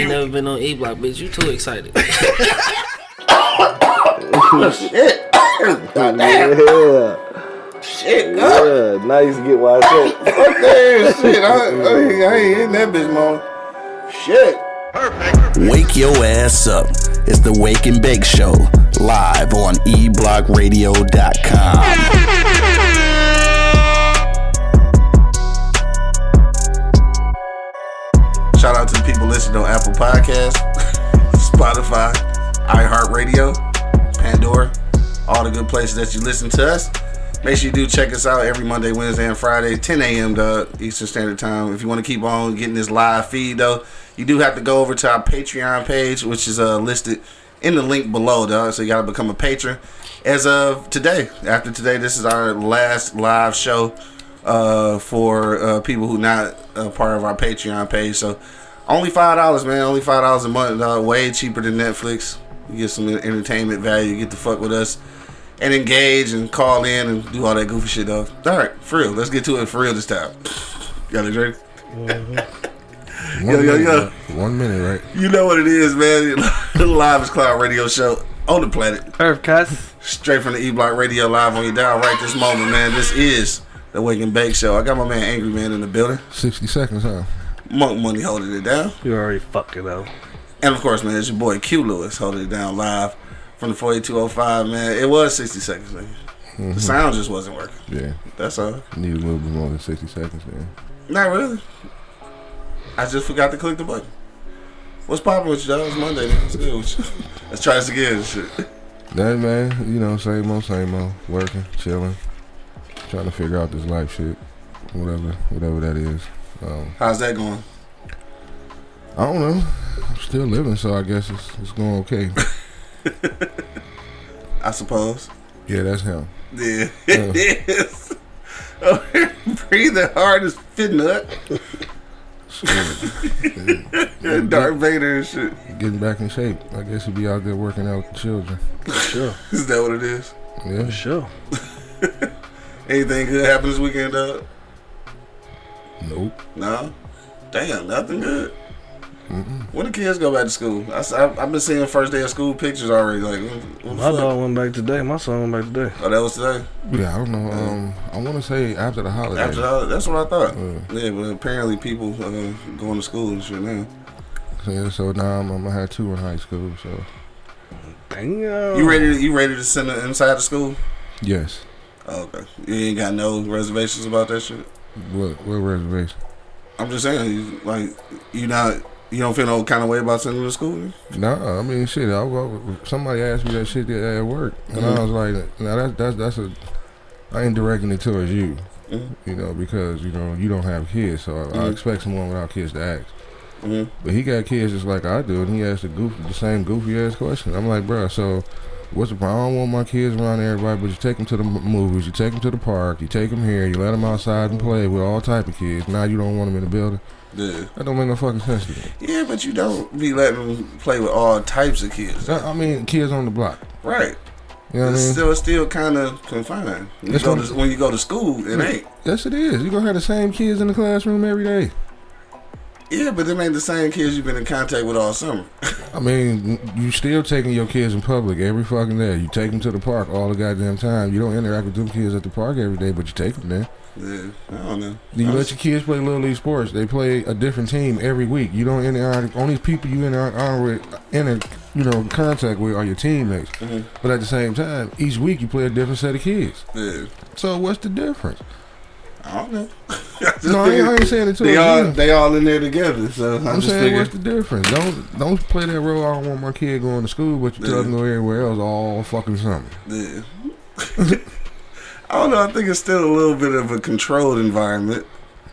ain't never been on E Block, bitch. You too excited. Shit. God damn. Yeah. Shit, God. Yeah. Now you get why I said. Fuck that shit. I, I, I ain't hitting that bitch, man. Shit. Perfect. Wake your ass up. It's the Wake and Bake Show, live on E eblockradio.com. Shout out to the people listening on Apple Podcasts, Spotify, iHeartRadio, Pandora, all the good places that you listen to us. Make sure you do check us out every Monday, Wednesday, and Friday, 10 a.m. to Eastern Standard Time. If you want to keep on getting this live feed, though, you do have to go over to our Patreon page, which is uh, listed in the link below, though. So you got to become a patron. As of today, after today, this is our last live show uh, for uh, people who not a part of our Patreon page. So only five dollars, man. Only five dollars a month. Uh, way cheaper than Netflix. You get some entertainment value. You get to fuck with us and engage and call in and do all that goofy shit, though. All right, for real. Let's get to it for real this time. Got it, Drake? One Yo, yo, minute, yo. right? One minute, right? You know what it is, man. the Live Cloud Radio Show on the planet. Earth cuss. Straight from the E Block Radio live on your dial right this moment, man. This is the Wake and Bake Show. I got my man Angry Man in the building. 60 seconds, huh? Monk Money holding it down. You already fucked it up. And of course, man, it's your boy Q Lewis holding it down live from the 48205, man. It was 60 seconds, man. The mm-hmm. sound just wasn't working. Yeah. That's all. Need a little bit more than 60 seconds, man. Not really. I just forgot to click the button. What's popping with you, dog? It's Monday, man. What's good with you? Let's try this again. Shit. That, man, you know, same old, same old. Working, chilling. Trying to figure out this life shit. Whatever, whatever that is. Um, How's that going? I don't know. I'm still living, so I guess it's, it's going okay. I suppose. Yeah, that's him. Yeah, Yeah. it is. Oh, breathing hard as fit nut. Darth Vader and shit. Getting back in shape. I guess he'd be out there working out with the children. Sure. Is that what it is? Yeah. Sure. Anything good happen this weekend, dog? Nope. No. Damn, nothing good. When the kids go back to school? I, have been seeing first day of school pictures already. Like, what, what the My fuck? dog went back today. My son went back today. Oh, that was today. Yeah, I don't know. Um, I want to say after the holiday. After that, that's what I thought. Mm. Yeah, but apparently people uh, going to school and shit now. Yeah, so now I'm, I'm gonna have two in high school. So Damn. You ready? To, you ready to send it inside the school? yes. Oh, okay. You ain't got no reservations about that shit. What what reservation? I'm just saying, you, like you not you don't feel no kind of way about sending to school. Nah, I mean shit. I, I, somebody asked me that shit at work, and I was like, "Now that's that's that's a." I ain't directing it towards you, Mhm. you know, because you know you don't have kids, so I, I Mhm. expect someone without kids to ask. Mhm. But he got kids just like I do, and he asked the goof the same goofy ass question. I'm like, bruh, so what's the problem? I don't want my kids around everybody, but you take them to the movies, you take them to the park, you take them here, you let them outside and play with all type of kids. Now you don't want them in the building. Yeah. That don't make no fucking sense to me. Yeah, but you don't be letting them play with all types of kids. I mean, kids on the block. Right. You know what I It's mean? still still kind of confined. When you, go to, when you go to school, it ain't. Yes, it is. You gonna have the same kids in the classroom every day. Yeah, but them ain't the same kids you've been in contact with all summer. I mean, you still taking your kids in public every fucking day. You take them to the park all the goddamn time. You don't interact with them kids at the park every day, but you take them there. Yeah, I don't know. You let your kids play little league sports. They play a different team every week. You don't interact. Only people you interact with, in you know, contact with are your teammates. Mhm. But at the same time, each week you play a different set of kids. Yeah, So what's the difference? I don't know. I No, I ain't, I ain't saying it to they all they all in there together. So I'm just saying, figured. what's the difference? Don't don't play that role. I don't want my kid going to school, but you tell them to go everywhere else all fucking summer. Yeah. I don't know. I think it's still a little bit of a controlled environment.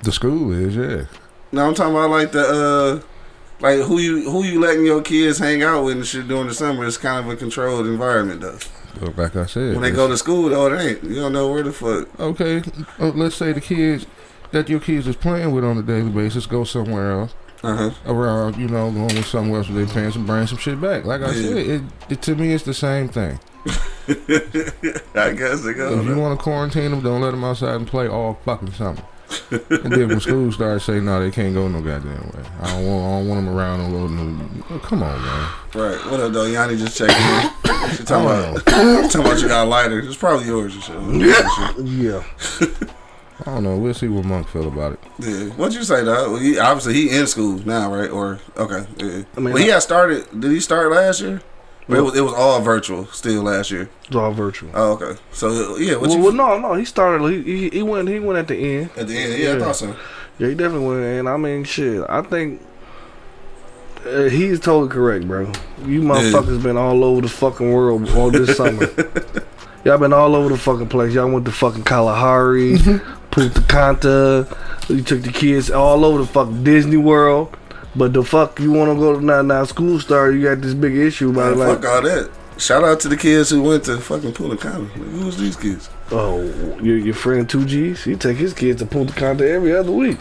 The school is, yeah. Now I'm talking about like the uh like who you who you letting your kids hang out with and shit during the summer. It's kind of a controlled environment though. Like I said, When they go to school though, it ain't. You don't know where the fuck. okay, uh, let's say the kids that your kids is playing with on a daily basis go somewhere else Uh huh. around, you know, going with somewhere else with their parents and bring some shit back. Like I Yeah. said, it, it to me it's the same thing. I guess they go. if you want to quarantine them, don't let them outside and play all fucking summer. And then when school started saying no, they can't go no goddamn way. I don't want, I don't want them around no little. No, oh, come on, man. Right. What up, though? Yanni just checking in. She talking about, talking about you got a lighter. It's probably yours and shit. Yeah. I don't know. We'll see what Monk feel about it. Yeah. What'd you say, though? Well, he, obviously, he in school now, right? Or, okay. Yeah. I mean, well, he had started, did he start last year? Or it, was, it was all virtual still last year. It's all virtual. Oh, okay. So, yeah, what Well, you, well, no, no. He started. He, he he went. He went at the end. at the end, yeah, I thought so. Yeah, he definitely went. And I mean, shit. I think uh, he's totally correct, bro. You motherfuckers been all over the fucking world all this summer. Y'all been all over the fucking place. Y'all went to fucking Kalahari, Punta Cana. You took the kids all over the fucking Disney World. But the fuck you want to go to now? Now school started. You got this big issue about. Man, Like, fuck all that. Shout out to the kids who went to fucking Punta Cana. Like, Who's these kids? oh, your your friend Two G's. He take his kids to Punta Cana every other week.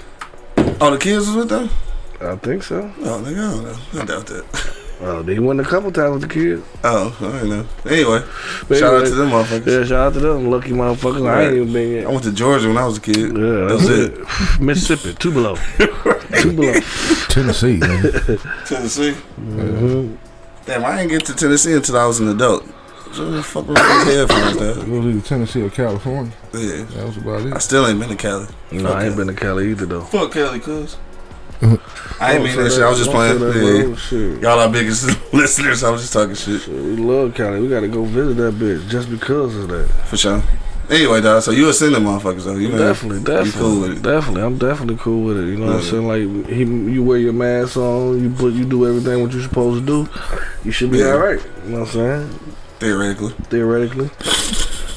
Oh, the kids was with them? I think so. Oh, nigga, I. I doubt that. Uh, they went a couple times with the kids. Oh, I don't know. Anyway, But shout out to them motherfuckers. Yeah, shout out to them lucky motherfuckers. I ain't even been I went to Georgia when I was a kid. Yeah, That's that's it. it. Mississippi, two below, two below. Tennessee, man. Tennessee. Mhm. Damn, I didn't get to Tennessee until I was an adult. So what the fuck wrong with these headphones, dog? Go to Tennessee or California. Yeah. That was about it. I still ain't been to Cali. No, I ain't been to Cali either though. Fuck Cali, cuz. I ain't mean that shit. I was just playing. Yeah. Shit. Y'all our biggest listeners. I was just talking shit. Shit, We love Cali. We gotta go visit that bitch just because of that. For sure. Anyway, dog, so you a sending motherfuckers, though. You know, definitely, definitely, You cool with it. definitely. I'm definitely cool with it. You know what I'm saying? Like he, you wear your mask on, you put, you do everything what you're supposed to do. You should be Yeah. all right. You know what I'm saying? Theoretically. Theoretically,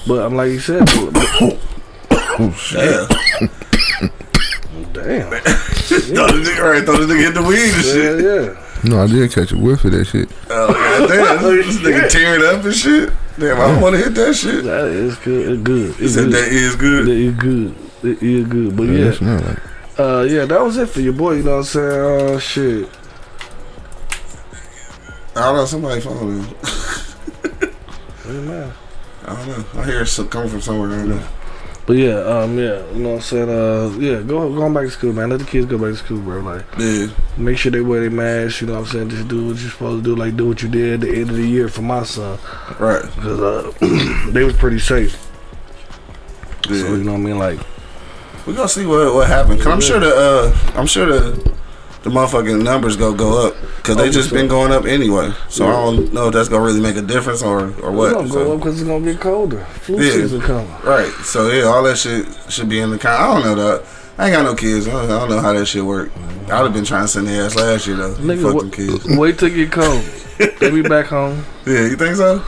but I'm like you said. Oh Yeah. Damn. throw the nigga, right, throw the nigga hit the weed and shit. Yeah, yeah. No, I did catch a whiff of that shit. Oh, goddamn. This nigga tearing up and shit. Damn, I don't want to hit that shit. That is good. It's good. He It's said good. that is good. It is good. It is good. But Yeah, yeah, that's not like. uh, yeah, that was it for your boy. You know what I'm saying? Uh, shit. I don't know, somebody phone him. Hey, man. I don't know. I hear it coming from somewhere. I don't know. But yeah, um, yeah, you know what I'm saying? Uh, yeah, go going back to school, man. Let the kids go back to school, bro. Like, Yeah. make sure they wear their masks. You know what I'm saying? Just do what you're supposed to do. Like, do what you did at the end of the year for my son, Right. because uh, they was pretty safe. Yeah. So you know what I mean? Like, We're gonna see what what happened. Cause I'm sure the uh, I'm sure the the motherfucking numbers go go up because they just so- been going up anyway. So I don't know if that's gonna really make a difference or or what. it's what. gonna go So- up because it's gonna get colder. Flu Yeah. season coming. Right. So yeah, all that shit should be in the count. I don't know that. I ain't got no kids. I don't, I don't know how that shit work. I'd have been trying to send their ass last year though. Nigga, Fuck wa- them kids. wait till it get cold. they be back home. Yeah, you think so?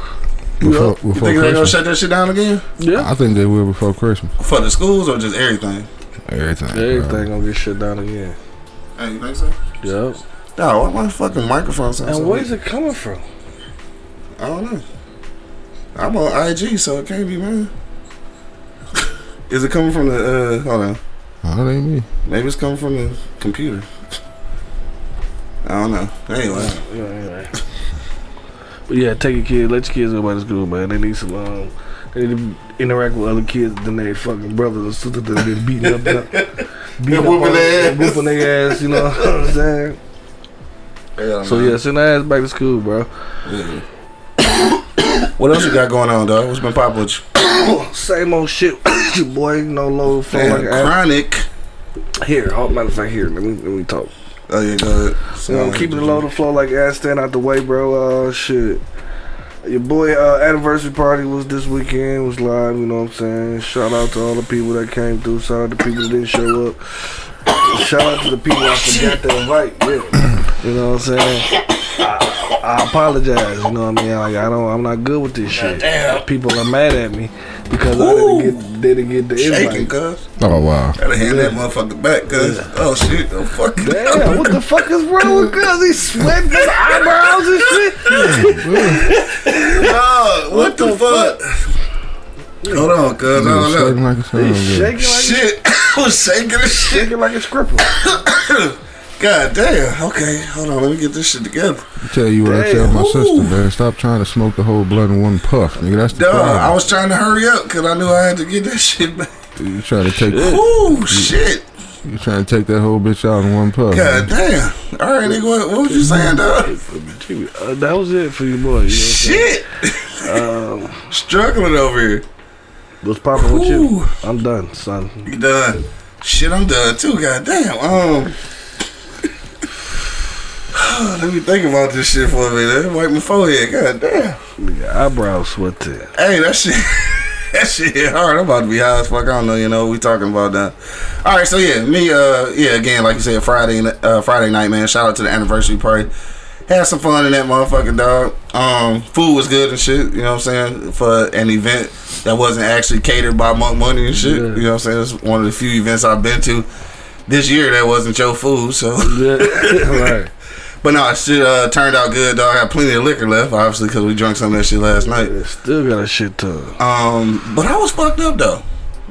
Before, Yeah. You before think they gonna shut that shit down again Yeah. I think they will before Christmas. for the schools or just everything? Everything. bro. Everything gonna get shut down again. Hey, you think so? Yep. Dog, why my fucking microphone sound And so where weak? is it coming from? I don't know. I'm on IG, so it can't be mine. Is it coming from the? uh Hold on. Oh, that ain't me. Maybe it's coming from the computer. I don't know. Anyway, Yeah, anyway. But yeah, take your kids, let your kids go back to school, man. They need some, um, they need to interact with other kids than their fucking brothers and sisters that been beating up, beating up whooping their ass. whooping their ass. You know what I'm saying? So yeah, send their ass back to school, bro. Yeah. what else you got going on, dog? What's been popping with you? Same old shit, your boy. No low flow like an ass. chronic. Here, oh, matter of fact, here. Let me let me talk. Oh yeah, go ahead. You know, keeping it low to flow like ass stand out the way, bro. Uh, shit. Your boy uh, anniversary party was this weekend. Was live. You know what I'm saying? Shout out to all the people that came through. Shout out to people that didn't show up. Shout out to the people I forgot to invite. Yeah. You know what I'm saying? I, I apologize. You know what I mean? Like I don't. I'm not good with this shit. People are mad at me because I didn't get. They didn't get the Shaking, invite. cuz. Oh wow. Gotta hand that motherfucker back, cuz. Oh shit, oh fuck. Damn, what the fuck is wrong with Cuz? He's sweating his eyebrows and shit. Dog, what, the, fuck? Hold on, cuz. I Nigga don't know. shaking like a son of a He's shaking like Shit, I was shaking and shit. shaking like a scripper. God damn. Okay, hold on. Let me get this shit together. I tell you what I tell my Damn. sister, man. Stop trying to smoke the whole blunt in one puff, nigga. That's the Dog, I was trying to hurry up because I knew I had to get that shit back. You try to take Ooh, shit. You trying to take that whole bitch out in one puff? God damn. All right, nigga, what, what was you saying, dog? Uh, that was it for you, boy. You know Shit. Um, Struggling over here. what's popping with you? I'm done, son. You done? Shit, I'm done too. God damn. Um. Let me think about this shit for a minute. Wipe my forehead. God damn. Nigga, eyebrows sweating. Hey, that shit. That shit hit hard. I'm about to be high as fuck. I don't know, you know, what we talking about that. All right, so yeah, me, uh, yeah, again, like you said, Friday, uh, Friday night, man. Shout out to the anniversary party. Had some fun in that motherfucking dog. Um, food was good and shit. You know what I'm saying for an event that wasn't actually catered by Monk Money and shit. Yeah. You know what I'm saying? It's one of the few events I've been to this year that wasn't your food. So, Yeah, right. But no, it shit uh, turned out good, dog. I had plenty of liquor left, obviously, because we drank some of that shit last night. Yeah, Still got a shit ton. Um, but I was fucked up though.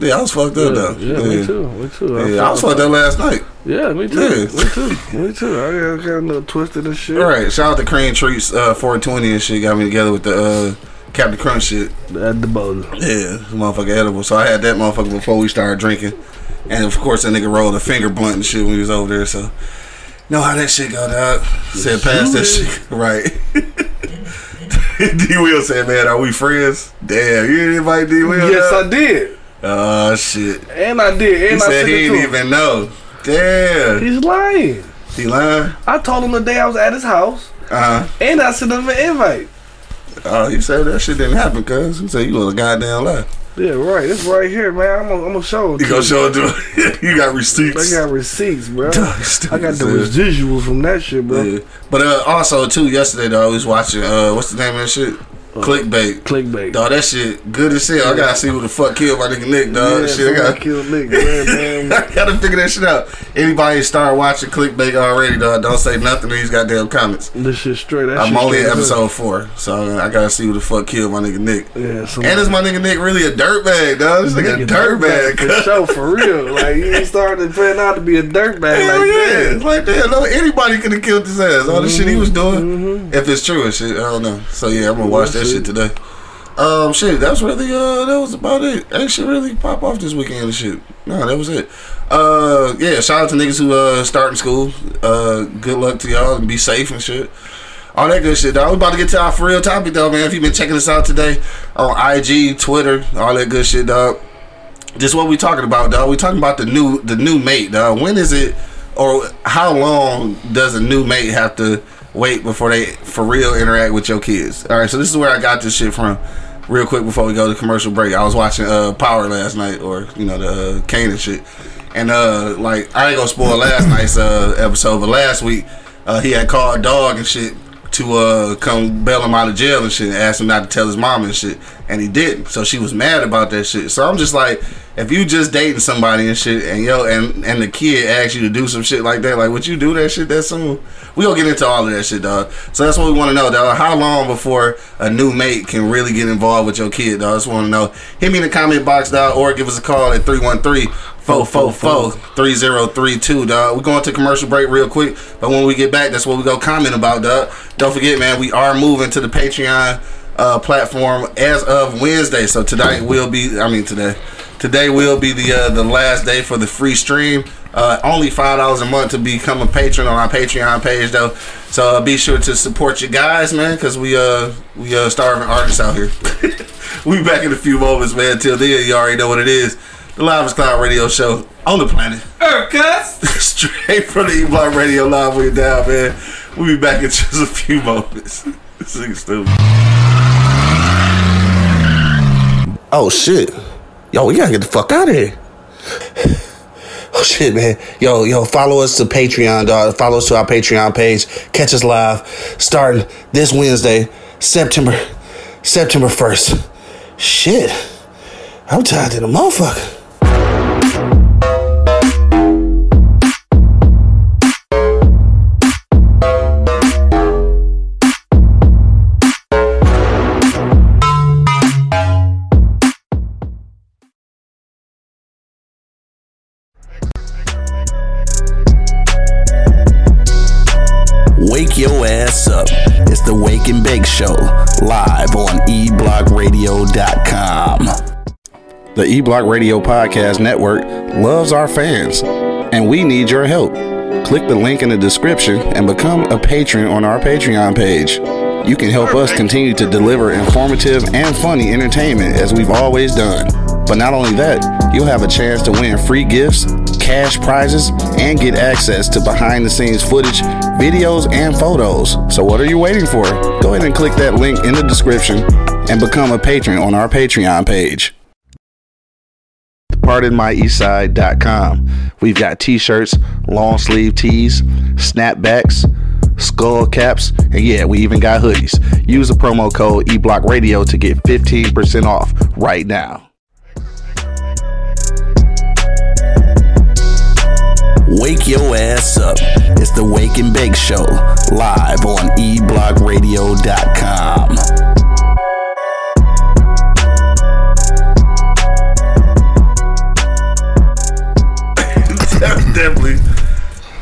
Yeah, I was fucked up Yeah, though. yeah, me too. Me too. Yeah, I was fucked up last night. Yeah, me too. Yeah. Me too. Me too. I got, got a little twisted and shit. All right, shout out to Cream Treats, uh, 420 and shit. Got me together with the uh, Captain Crunch shit. At the boat. Yeah, motherfucker edible. So I had that motherfucker before we started drinking, and of course that nigga rolled a finger blunt and shit when he was over there. So know how that shit go, dog. Said pass that shit, right? D Will said, "Man, are we friends?" Damn, you didn't invite D Will. Yes, I did. Oh shit. And I did. He And I said he didn't even know. Damn. He's lying. He lying? I told him the day I was at his house, Uh huh. and I sent him an invite. Oh, you said that shit didn't happen, cuz. You said you was a goddamn lie. Yeah, right. It's right here, man. I'm gonna, I'm gonna show it. You gonna show it to you got receipts. I got receipts, bro. I got the residuals from that shit, bro. Yeah. But uh, also too, yesterday though, I was watching uh, what's the name of that shit? Clickbait. Clickbait. Dog, that shit good as hell. I gotta see who the fuck killed my nigga Nick, dog. yeah, shit, I gotta, kill Nick, man. man. I gotta figure that shit out. Anybody start watching Clickbait already, dog? Don't say nothing in these goddamn comments. this shit straight. That I'm shit only at up. episode four, so I gotta see who the fuck killed my nigga Nick. Yeah, And is my nigga Nick really a dirtbag, dog? This nigga a dirtbag. for sure, for real. Like he started turning out to be a dirtbag Hell like yeah. that. Like that. No, anybody could have killed his ass. All the shit he was doing. Mm-hmm. If it's true and shit, I don't know. So yeah, I'm gonna watch that. Shit today. Um, shit, that's really uh, that was about it. Ain't shit really pop off this weekend and shit. No, that was it. Uh, yeah, shout out to niggas who uh starting school. Uh, good luck to y'all and be safe and shit. All that good shit, dog. We about to get to our for real topic, though, man. If you've been checking us out today on IG, Twitter, all that good shit, dog. This what we talking about, dog. We talking about the new the new mate, dog. When is it, or how long does a new mate have to wait before they for real interact with your kids? All right, so this is where I got this shit from. Real quick before we go to commercial break, I was watching uh Power last night, or you know the uh, Kane and shit, and uh like I ain't gonna spoil last night's uh episode, but last week uh he had called dog and shit to uh come bail him out of jail and shit and asked him not to tell his mom and shit. And he didn't. So she was mad about that shit. So i'm just like if you just dating somebody and shit and yo and and the kid asks you to do some shit like that like would you do that shit that soon? We gonna get into all of that shit dog so that's what we want to know dog how long before a new mate can really get involved with your kid dog I just want to know. Hit me in the comment box dog or give us a call at 313 444 3032 dog we're going to commercial break real quick but when we get back that's what we go comment about dog don't forget man we are moving to the patreon uh, platform as of wednesday. So tonight will be i mean today today will be the uh, the last day for the free stream. Uh, only five dollars a month to become a patron on our patreon page though. So uh, be sure to support your guys man because we uh we uh starving artists out here. We back in a few moments man. Until then you already know what it is the Live Cloud Radio Show on the planet. Earth, Straight from the E-Block Radio Live way down, man. We'll be back in just a few moments. this is stupid. Oh shit. Yo, we gotta get the fuck out of here. Oh shit, man. Yo, yo, follow us to Patreon, dog. Follow us to our Patreon page. Catch us live starting this Wednesday, September September 1st. Shit. I'm tired to the motherfucker. Ass up. It's the Wake and Bake Show, live on eblockradio.com. The E Block Radio Podcast Network loves our fans, and we need your help. Click the link in the description and become a patron on our Patreon page. You can help us continue to deliver informative and funny entertainment as we've always done. But not only that, you'll have a chance to win free gifts, cash prizes, and get access to behind the scenes footage, videos, and photos. So what are you waiting for? Go ahead and click that link in the description and become a patron on our Patreon page. PardonMyEastside.com. We've got t-shirts, long sleeve tees, snapbacks, skull caps, and yeah, we even got hoodies. Use the promo code eBlockRadio to get 15% off right now. Wake your ass up. It's the Wake and Bake Show, live on eblockradio.com. Definitely.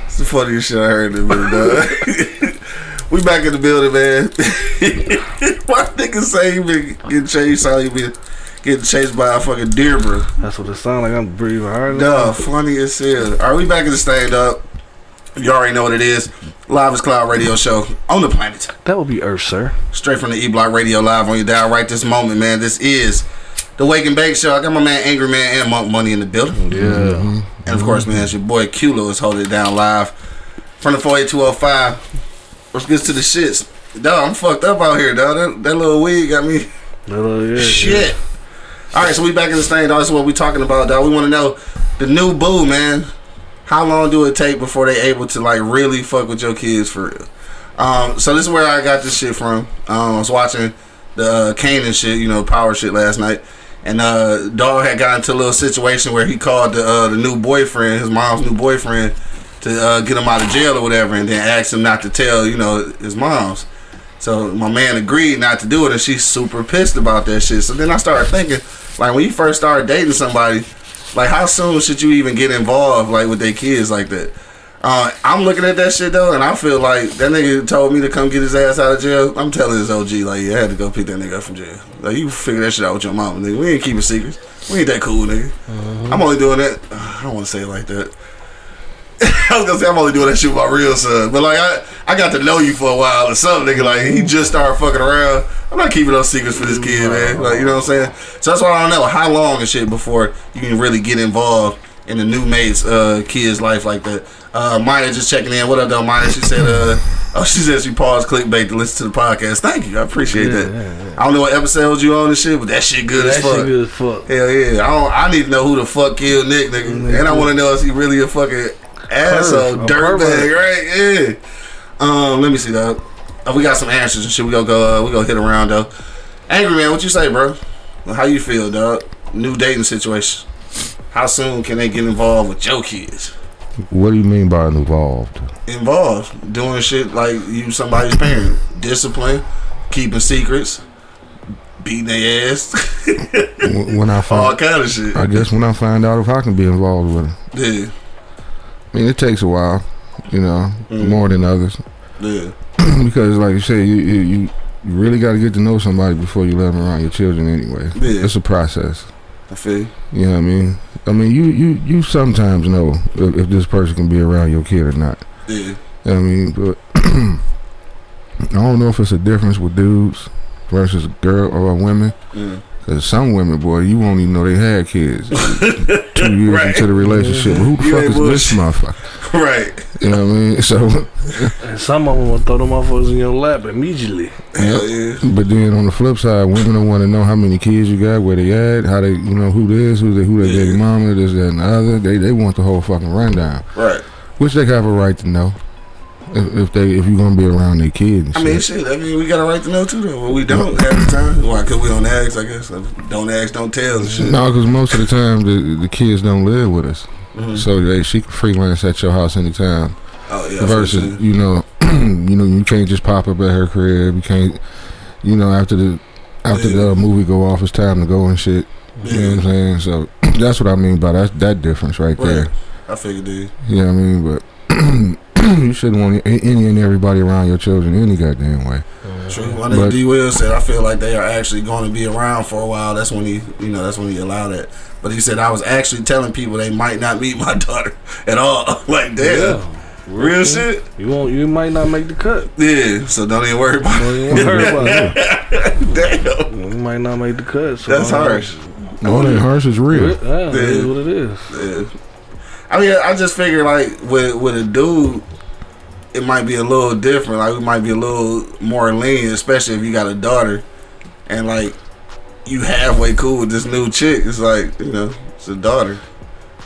It's the funniest shit I heard in a minute, we back in the building, man. Why niggas say he been getting chased? How he been getting chased by a fucking deer, bro? That's what it sounds like. I'm breathing hard. Duh, funny as hell. Are we back in the stand up? You already know what it is. Live as Cloud Radio Show on the planet. That would be Earth, sir. Straight from the E Block Radio Live on your dial right this moment, man. This is the Wake and Bake Show. I got my man Angry Man and Monk Money in the building. Yeah. And of course, man, it's your boy Q Lewis holding it down live from the 48205. Let's get to the shits. Dog, I'm fucked up out here, dog. That, that little weed got me That Little, yeah, shit. All right, so we back in the stand, dog. That's what we talking about, dog. We want to know the new boo, man. How long do it take before they able to like really fuck with your kids for real? Um, so this is where I got this shit from. Um, I was watching the uh, Kanan shit, you know, power shit last night, and uh, dog had got into a little situation where he called the uh, the new boyfriend, his mom's new boyfriend, to uh, get him out of jail or whatever, and then asked him not to tell, you know, his mom's. So my man agreed not to do it, and she's super pissed about that shit. So then I started thinking, like, when you first start dating somebody, like, how soon should you even get involved, like, with their kids like that? Uh, I'm looking at that shit though, and I feel like that nigga told me to come get his ass out of jail. I'm telling his OG, like, yeah, I had to go pick that nigga up from jail. Like, you figure that shit out with your mama, nigga. We ain't keeping secrets. We ain't that cool, nigga. I'm only doing that. I don't want to say it like that. I was gonna say I'm only doing that shit with my real son, but like I, I got to know you for a while or something, nigga. Like he just started fucking around. I'm not keeping no secrets for this kid, man. Like you know what I'm saying. So that's why I don't know how long and shit before you can really get involved in the new mate's uh, kid's life like that. Uh, Maya just checking in. What up, though, Maya? She said, uh, oh, she said she paused clickbait to listen to the podcast. Thank you, I appreciate Yeah, that. yeah, yeah. I don't know what episode you on and shit, but that shit good as fuck. shit good as fuck. Hell yeah! I don't. I need to know who the fuck killed Nick, nigga, and I want to know is he really a fucking asshole, a dirtbag, right? Yeah. Um, let me see though. Oh, we got some answers and shit. We gonna go. Uh, we gonna hit around though. Angry man, what you say, bro? How you feel, dog? New dating situation. How soon can they get involved with your kids? What do you mean by involved? Involved doing shit like you somebody's parent, discipline, keeping secrets, beating their ass, When when I all find, kind of shit. I guess when I find out if I can be involved with it. Yeah, I mean, it takes a while, you know, Mm. more than others, yeah, because like you say, you you, you really got to get to know somebody before you let them around your children. Anyway, Yeah. it's a process. I feel. you. You know what I mean? I mean, you you you sometimes know if, if this person can be around your kid or not. Yeah. You know what I mean, but I don't know if it's a difference with dudes versus girl or women. Mm. Cause some women, boy, you won't even know they had kids two years Right. into the relationship. Who the You fuck ain't is this motherfucker? Right. You know what I mean? So, And some of them will throw them motherfuckers in your lap immediately. Hell yeah. but then on the flip side, women don't want to know how many kids you got, where they at, how they, you know, who this, who they, who their Yeah. baby mama, this, that, and the other. They they want the whole fucking rundown, Right. which they have a right to know. If, if they if you're gonna be around their kids, and I mean, shit. shit. I mean, we got a right to know too, though. But we don't half the time. Why? Cause we don't ask. I guess. Don't ask, don't tell, and shit. No, because most of the time the the kids don't live with us, Mhm. so they she can freelance at your house anytime. Oh yeah. versus you know you know you can't just pop up at her crib you can't you know after the after Yeah. the movie go off it's time to go and shit you know what I'm saying so that's what I mean by that that difference right, there I figured, dude. you know what I mean but you shouldn't want any and everybody around your children any goddamn way. True. My nigga D. Will said, I feel like they are actually going to be around for a while. That's when he, you know, that's when he allowed it. But he said, I was actually telling people they might not meet my daughter at all. like, damn. Yeah. Real shit? You won't. You might not make the cut. Yeah. So don't even worry about Don't it. even worry about it. Damn. You might not make the cut. So That's I'm harsh. No, that harsh is real. Yeah, it is what it is. Yeah. I mean, I just figure like with with a dude, it might be a little different. Like we might be a little more lenient, especially if you got a daughter, and like you halfway cool with this new chick. It's like you know, it's a daughter,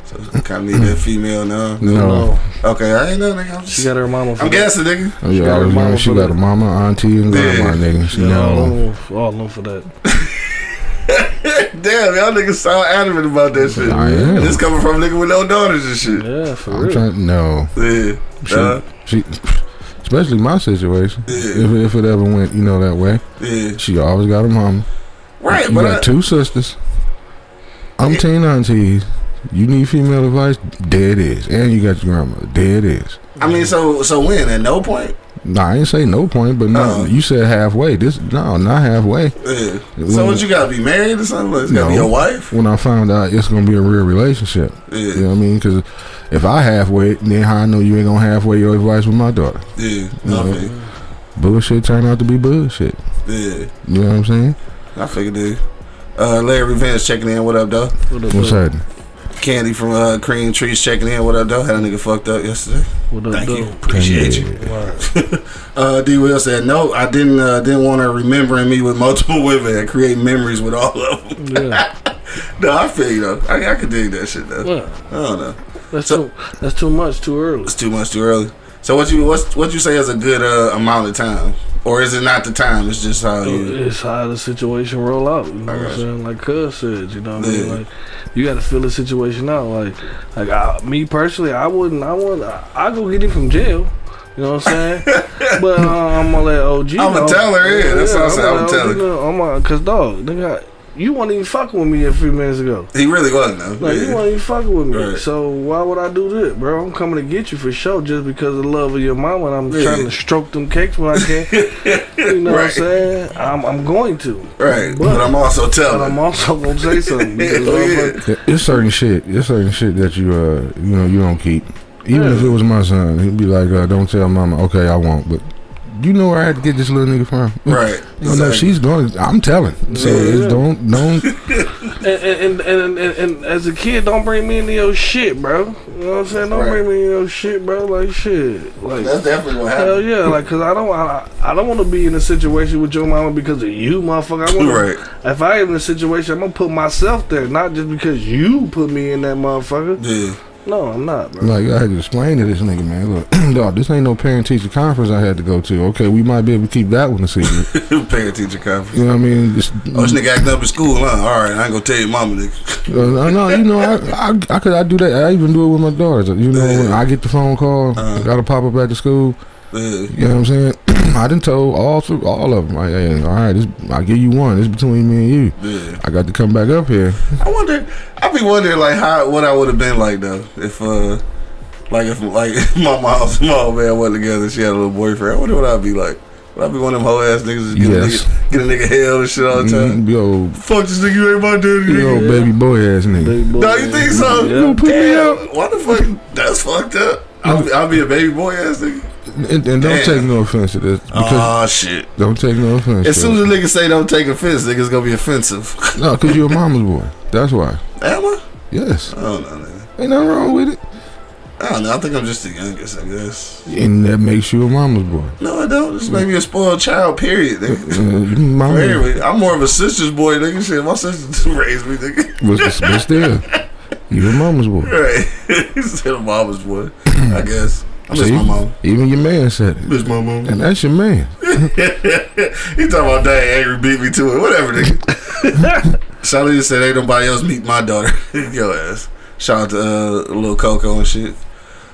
so kind of need that hmm. female now. No. Okay, I ain't know, nigga. I'm, She got her mama. For I'm that. guessing, nigga. Oh, She yeah, got I her was mama young. She got that. a mama, auntie, and grandma, Yeah. nigga. She got all No. of all of them for that. Damn, y'all niggas sound adamant about that shit. I am. This coming from a nigga with no daughters and shit. Yeah, for I'm real. trying. No. Yeah, She, uh, she, especially my situation. Yeah. If, if it ever went, you know, that way, yeah. she always got a mama. Right, You but got I, two sisters. I'm ten aunties. You need female advice? There it is. And you got your grandma. There it is. I mean, so so when at no point. Nah, I ain't say no point, but no, Uh-uh. you said halfway. This no, not halfway. Yeah. So what you gotta be married or something? It's gotta be No. your wife. When I found out it's gonna be a real relationship, Yeah, you know what I mean? Because if I halfway, then how I know you ain't gonna halfway your advice with my daughter? yeah. You know, figured. bullshit turned out to be bullshit. Yeah, You know what I'm saying? I figured it. Uh, Larry Revenge checking in. What up, though? What up, What's though? happening? Candy from uh, Cream Trees checking in. What up, though? Had a nigga fucked up yesterday. What up, Thank though? you. Appreciate you. Yeah. Uh, D. Will said, "No, I didn't. Uh, didn't want her remembering me with multiple women and create memories with all of them. Yeah. no, I feel you though. I, I could dig that shit though. What? I don't know. That's So- too. That's too much. Too early. It's too much too early. So what you what's what you say is a good uh, amount of time, or is it not the time? It's just how you. It's how the situation roll out. You know what I'm saying? Like Cuz said, you know what I mean? Yeah. Like you got to feel the situation out. Like, like I, me personally, I wouldn't. I wouldn't. I, I go get him from jail. You know what I'm saying? but uh, I'm gonna let OG. I'ma tell her, yeah, that's what I said, gonna I'ma tell her. I'm gonna, cause dog, nigga, you wasn't even fucking with me a few minutes ago. He really wasn't though. Like you Yeah. wasn't even fucking with me. Right. So why would I do this, bro? I'm coming to get you for sure, just because of the love of your mama, and I'm Yeah. trying to stroke them cakes when I can. you know what I'm saying? I'm, I'm going to. Right, but, But- I'm also telling But. I'm also gonna say something. because Oh, yeah. motherfucker- It's certain shit. It's certain shit that you uh you know you don't keep. Even Yeah. if it was my son, he'd be like, uh, "Don't tell mama." Okay, I won't. But you know where I had to get this little nigga from. right. You know, exactly. she's going. I'm telling. So Yeah. it's don't don't. and, and, and, and, and, and as a kid, don't bring me into your shit, bro. You know what I'm saying? Don't Right. bring me into your shit, bro. Like shit, like. That's definitely what Hell yeah, like, cause I don't, I, I don't want to be in a situation with your mama because of you, motherfucker. I wanna, Right. If I am in a situation, I'm gonna put myself there, not just because you put me in that motherfucker. Yeah. No, I'm not, bro. Like I had to explain to this nigga, man. Look, dog, this ain't no parent teacher conference I had to go to. Okay, we might be able to keep that one a secret. Parent teacher conference. You know what I mean? Just, Oh, this nigga acting up in school, huh? All right, I ain't gonna tell your mama, nigga. uh, no, you know, I, I, I could, I do that. I even do it with my daughters. You know, when I get the phone call, Uh-huh. gotta pop up at the school. Yeah. You know what I'm saying? I done told all through all of them. Like, hey, all right, this, I'll give you one. It's between me and you. Yeah. I got to come back up here. I wonder. I be wondering like how what I would have been like though if uh like if like if my mom's mom man wasn't together, she had a little boyfriend. I wonder what I'd be like. Would I be one of them hoe ass niggas that get, Yes. a nigga, get a nigga hell and shit all the time? Mm, Yo, Fuck this nigga, you ain't my daddy. you nigga. know, baby boy ass nigga. Big boy, No, you think so? Yeah. You put me Damn, out. why the fuck? That's fucked up. I'll be, I'll be a baby boy ass nigga. And, and don't take no offense to this. Because Oh shit. don't take no offense. As soon as a nigga say don't take offense, nigga's gonna be offensive. No, because you're a mama's boy. That's why. Am I? Yes. I don't know, nigga. Ain't nothing wrong with it. I don't know. I think I'm just the youngest, I guess. And that makes you a mama's boy. No, I don't. Just make me a spoiled child, period, nigga. Mama, Anyway, I'm more of a sister's boy, nigga. Shit, my sister raised me, nigga. but, but still, you a mama's boy. Right. Instead a mama's boy, I guess. I miss See? my mom. Even your man said it. Miss my mom. And that's your man. he talking about dang angry beat me to it. Whatever, nigga. Charlie said ain't nobody else meet my daughter. Yo ass. Shout out to uh, little Coco and shit.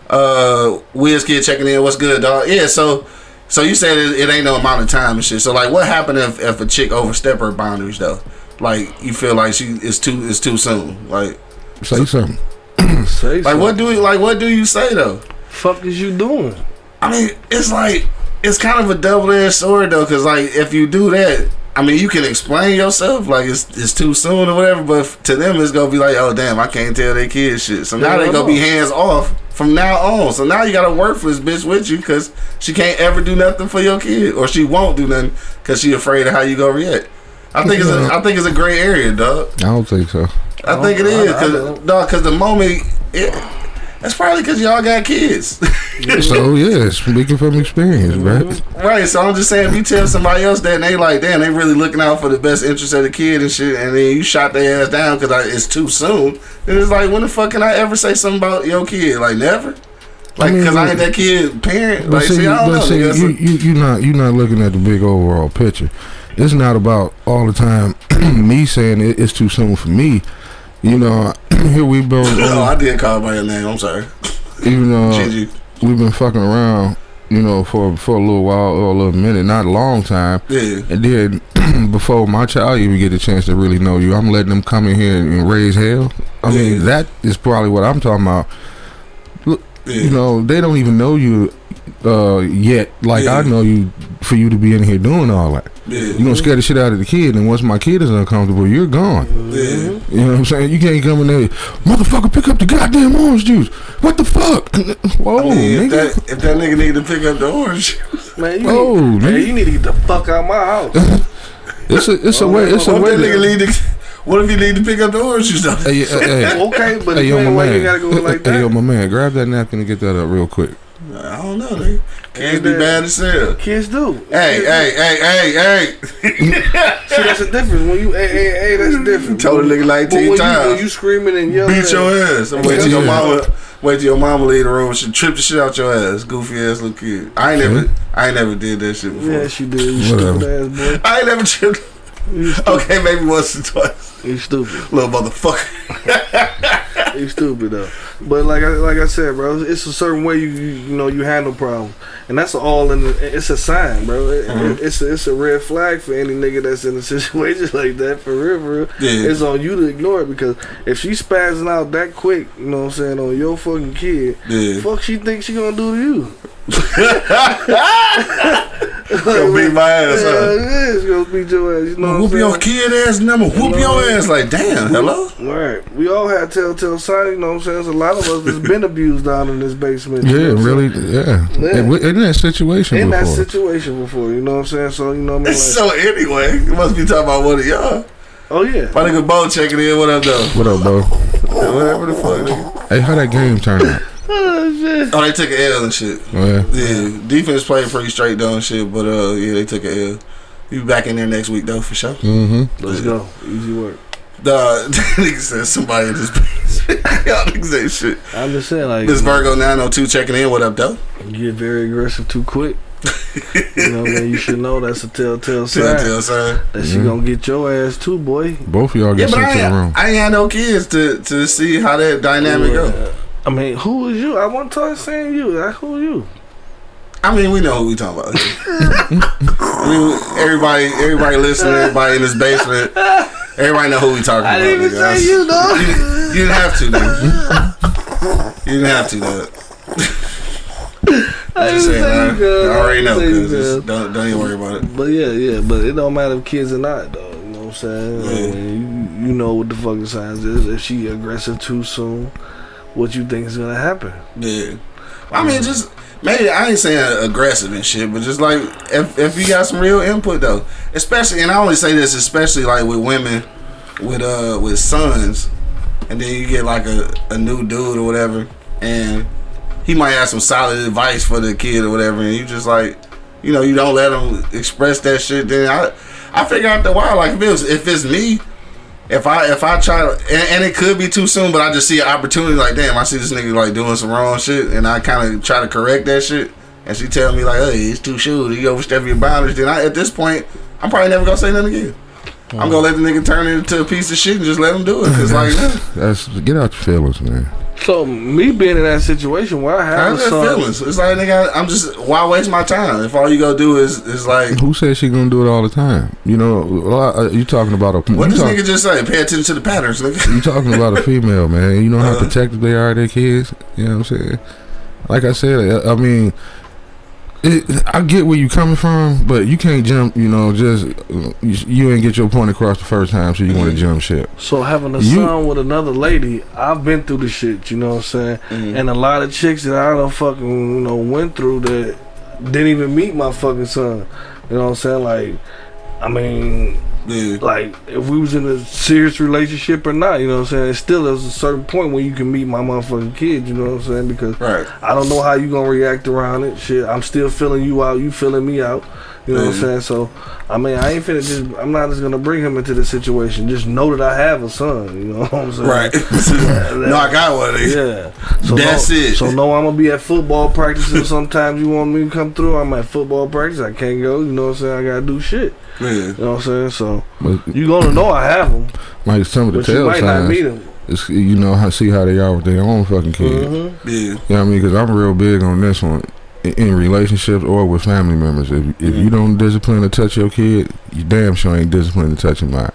Uh, Wiz kid checking in. What's good, dog? Yeah. So, so you said it, it ain't no amount of time and shit. So like, what happened if if a chick overstep her boundaries though? Like you feel like she is too it's too soon. Like Say something. Say like what do you like what do you say though? Fuck is you doing? I mean, it's like it's kind of a double edged sword though, because like if you do that, I mean, you can explain yourself like it's it's too soon or whatever, but f- to them it's gonna be like, oh damn, I can't tell their kids shit. So now they I gonna be hands off from now on. So now you got a worthless bitch with you because she can't ever do nothing for your kid, or she won't do nothing because she afraid of how you gonna react. I think it's a, I think it's a gray area, dog. I don't think so. I think it I- is I because don't. dog, because the moment it, that's probably because y'all got kids. so yeah, speaking from experience, right? Right, so I'm just saying, if you tell somebody else that and they like, damn, they really looking out for the best interest of the kid and shit, and then you shot their ass down because it's too soon, then it's like, when the fuck can I ever say something about your kid? Like, never? Like, mean, because I, ain't that kid parent? But Like, see, see, I don't know. see. You, you you not you not looking at the big overall picture. It's not about all the time me saying it, it's too soon for me. You know, here we both, uh, oh, I did call by your name. I'm sorry. even though Gigi. we've been fucking around, you know, for for a little while or a little minute, not a long time. Yeah. And then before my child even get a chance to really know you, I'm letting them come in here and raise hell. I mean, that is probably what I'm talking about. Yeah. You know, they don't even know you uh, yet. Like Yeah. I know you for you to be in here doing all that. yeah. You gonna scare the shit out of the kid, and once my kid is uncomfortable, you're gone. yeah. You know what I'm saying? You can't come in there, motherfucker, pick up the goddamn orange juice. What the fuck? Whoa, I mean, if, nigga. that, if that nigga need to pick up the orange, Man, you, Oh, need, man, you need to get the fuck out of my house. It's a it's a way it's a what way. if that nigga To, need to, what if you need to pick up the orange juice? though? hey, hey, hey, okay, but hey, hey, yo, my why man. you gotta go like that? Hey, yo, my man, grab that napkin and get that up real quick. I don't know, nigga. Kids be bad as hell. Kids do. Hey, Kids hey, hey, hey, hey. do. See, that's the difference. When you, hey, hey, hey, that's different. Told a nigga like But when 10 you, times. when you screaming and yelling, Beat your ass. And wait till your Yeah. mama wait till your mama leave the room. She trip the shit out your ass. Goofy ass little kid. I ain't never I ain't never did that shit before. Yes, you did. You Whatever. stupid ass boy. I ain't never tripped. Okay, maybe once or twice. You stupid. Little motherfucker. You stupid though. But like I like I said, bro, it's a certain way you you, you know you handle problems, and that's all in. The, it's a sign, bro. It, Mm-hmm. It's a, it's a red flag for any nigga that's in a situation like that. For real, for real. Yeah. It's on you to ignore it because if she spazzing out that quick, you know what I'm saying, on your fucking kid, Yeah. fuck she think she gonna do to you? Gonna beat my ass Yeah, up. it is gonna beat your ass. You know Whoop what your kid ass and I'ma whoop your ass like damn, hello? saying? Right. We all had telltale signs. You know what I'm saying? There's a lot of us that's been abused down in this basement. you Yeah, know what I'm really, yeah. Yeah. In, in that situation in that situation before. You know what I'm saying? So you know what I mean? Like, So anyway, you must be talking about one of y'all. oh yeah. My nigga Bo checking in, what up though? what up, bro? Whatever the fuck, nigga. Hey, how that game turned out? Oh shit. Oh, they took an L and shit. Yeah. Yeah, defense played pretty straight down and shit, but uh, yeah, they took an L. You be back in there next week though for sure. Mm-hmm. Let's go. Easy work. Duh, nigga said somebody in this bitch. Y'all niggas ain't shit. I'm just saying, like, Miss Virgo 902 checking in. What up, though? you get very aggressive too quick. you know what I mean? You should know that's a telltale sign Tell, tell, son. that she gonna get your ass too, boy. Both of y'all get but sent I to the ain't, room. I ain't had no kids to, to see how that dynamic go. I mean, who is you? I want to saying you. Like, who are you? I mean, we know who we talking about. I mean, everybody, everybody listening, everybody in this basement, everybody know who we talking I about. didn't even say you, dog. You, you didn't have to, nigga. You didn't have to, dog. I Just didn't saying, say I. I already know. didn't say you, Cause don't, don't even worry about it. But yeah, yeah, but it don't matter if kids or not, though. You know what I'm saying? I mean, you, you know what the fucking signs is. If she aggressive too soon, what you think is gonna happen? Yeah. I mean, just maybe I ain't saying aggressive and shit, but just like if if you got some real input though, especially and I only say this especially like with women with uh with sons, and then you get like a a new dude or whatever, and he might have some solid advice for the kid or whatever, and you just like, you know, you don't let him express that shit. Then I I figure out the why like if it's if it's me. If I if I try to and, and it could be too soon, but I just see an opportunity like damn, I see this nigga like doing some wrong shit, and I kind of try to correct that shit, and she tell me like, hey, it's too soon, you overstep your boundaries. Then I at this point, I'm probably never gonna say nothing again. I'm gonna mm. let the nigga turn it into a piece of shit and just let him do it, cause like, That's get out your feelings, man. So me being in that situation where I I have a got feelings. It's like nigga, I'm just why waste my time if all you go do is is like. Who says she gonna do it all the time? You know, a lot- uh, you talking about a What you, does talk- nigga just say? Pay attention to the patterns, nigga. you talking about a female, man. You know how Uh-huh. protective they are of their kids. You know what I'm saying? like I said, I I mean, it, I get where you coming from, but you can't jump. You know, just you, you ain't get your point across the first time, so you want to jump ship. So having a You- son with another lady, I've been through the shit, you know what I'm saying? Mm-hmm. And a lot of chicks that I don't fucking, you know, went through that didn't even meet my fucking son. You know what I'm saying? Like, I mean, Yeah. like if we was in a serious relationship or not, you know what I'm saying? It's still there's a certain point when you can meet my motherfucking kid, you know what I'm saying? Because Right. I don't know how you gonna react around it. Shit, I'm still feeling you out, you feeling me out. You know what I'm Mhm. saying? So, I mean, I ain't finna just. I'm not just gonna bring him into this situation. Just know that I have a son. You know what I'm saying? Right. no, I got one of these. Yeah. So That's it. So know I'm gonna be at football practice, and sometimes you want me to come through. I'm at football practice. I can't go. You know what I'm saying? I gotta do shit. Yeah. You know what I'm saying? So But you gonna know I have them, like some of the tail signs, meet them. it's, you know how see how they are with their own fucking kids. Mm-hmm. Yeah. You know what I mean? Because I'm real big on this one. In- In relationships or with family members, if if you don't discipline to touch your kid, you damn sure ain't disciplined to touch your mine.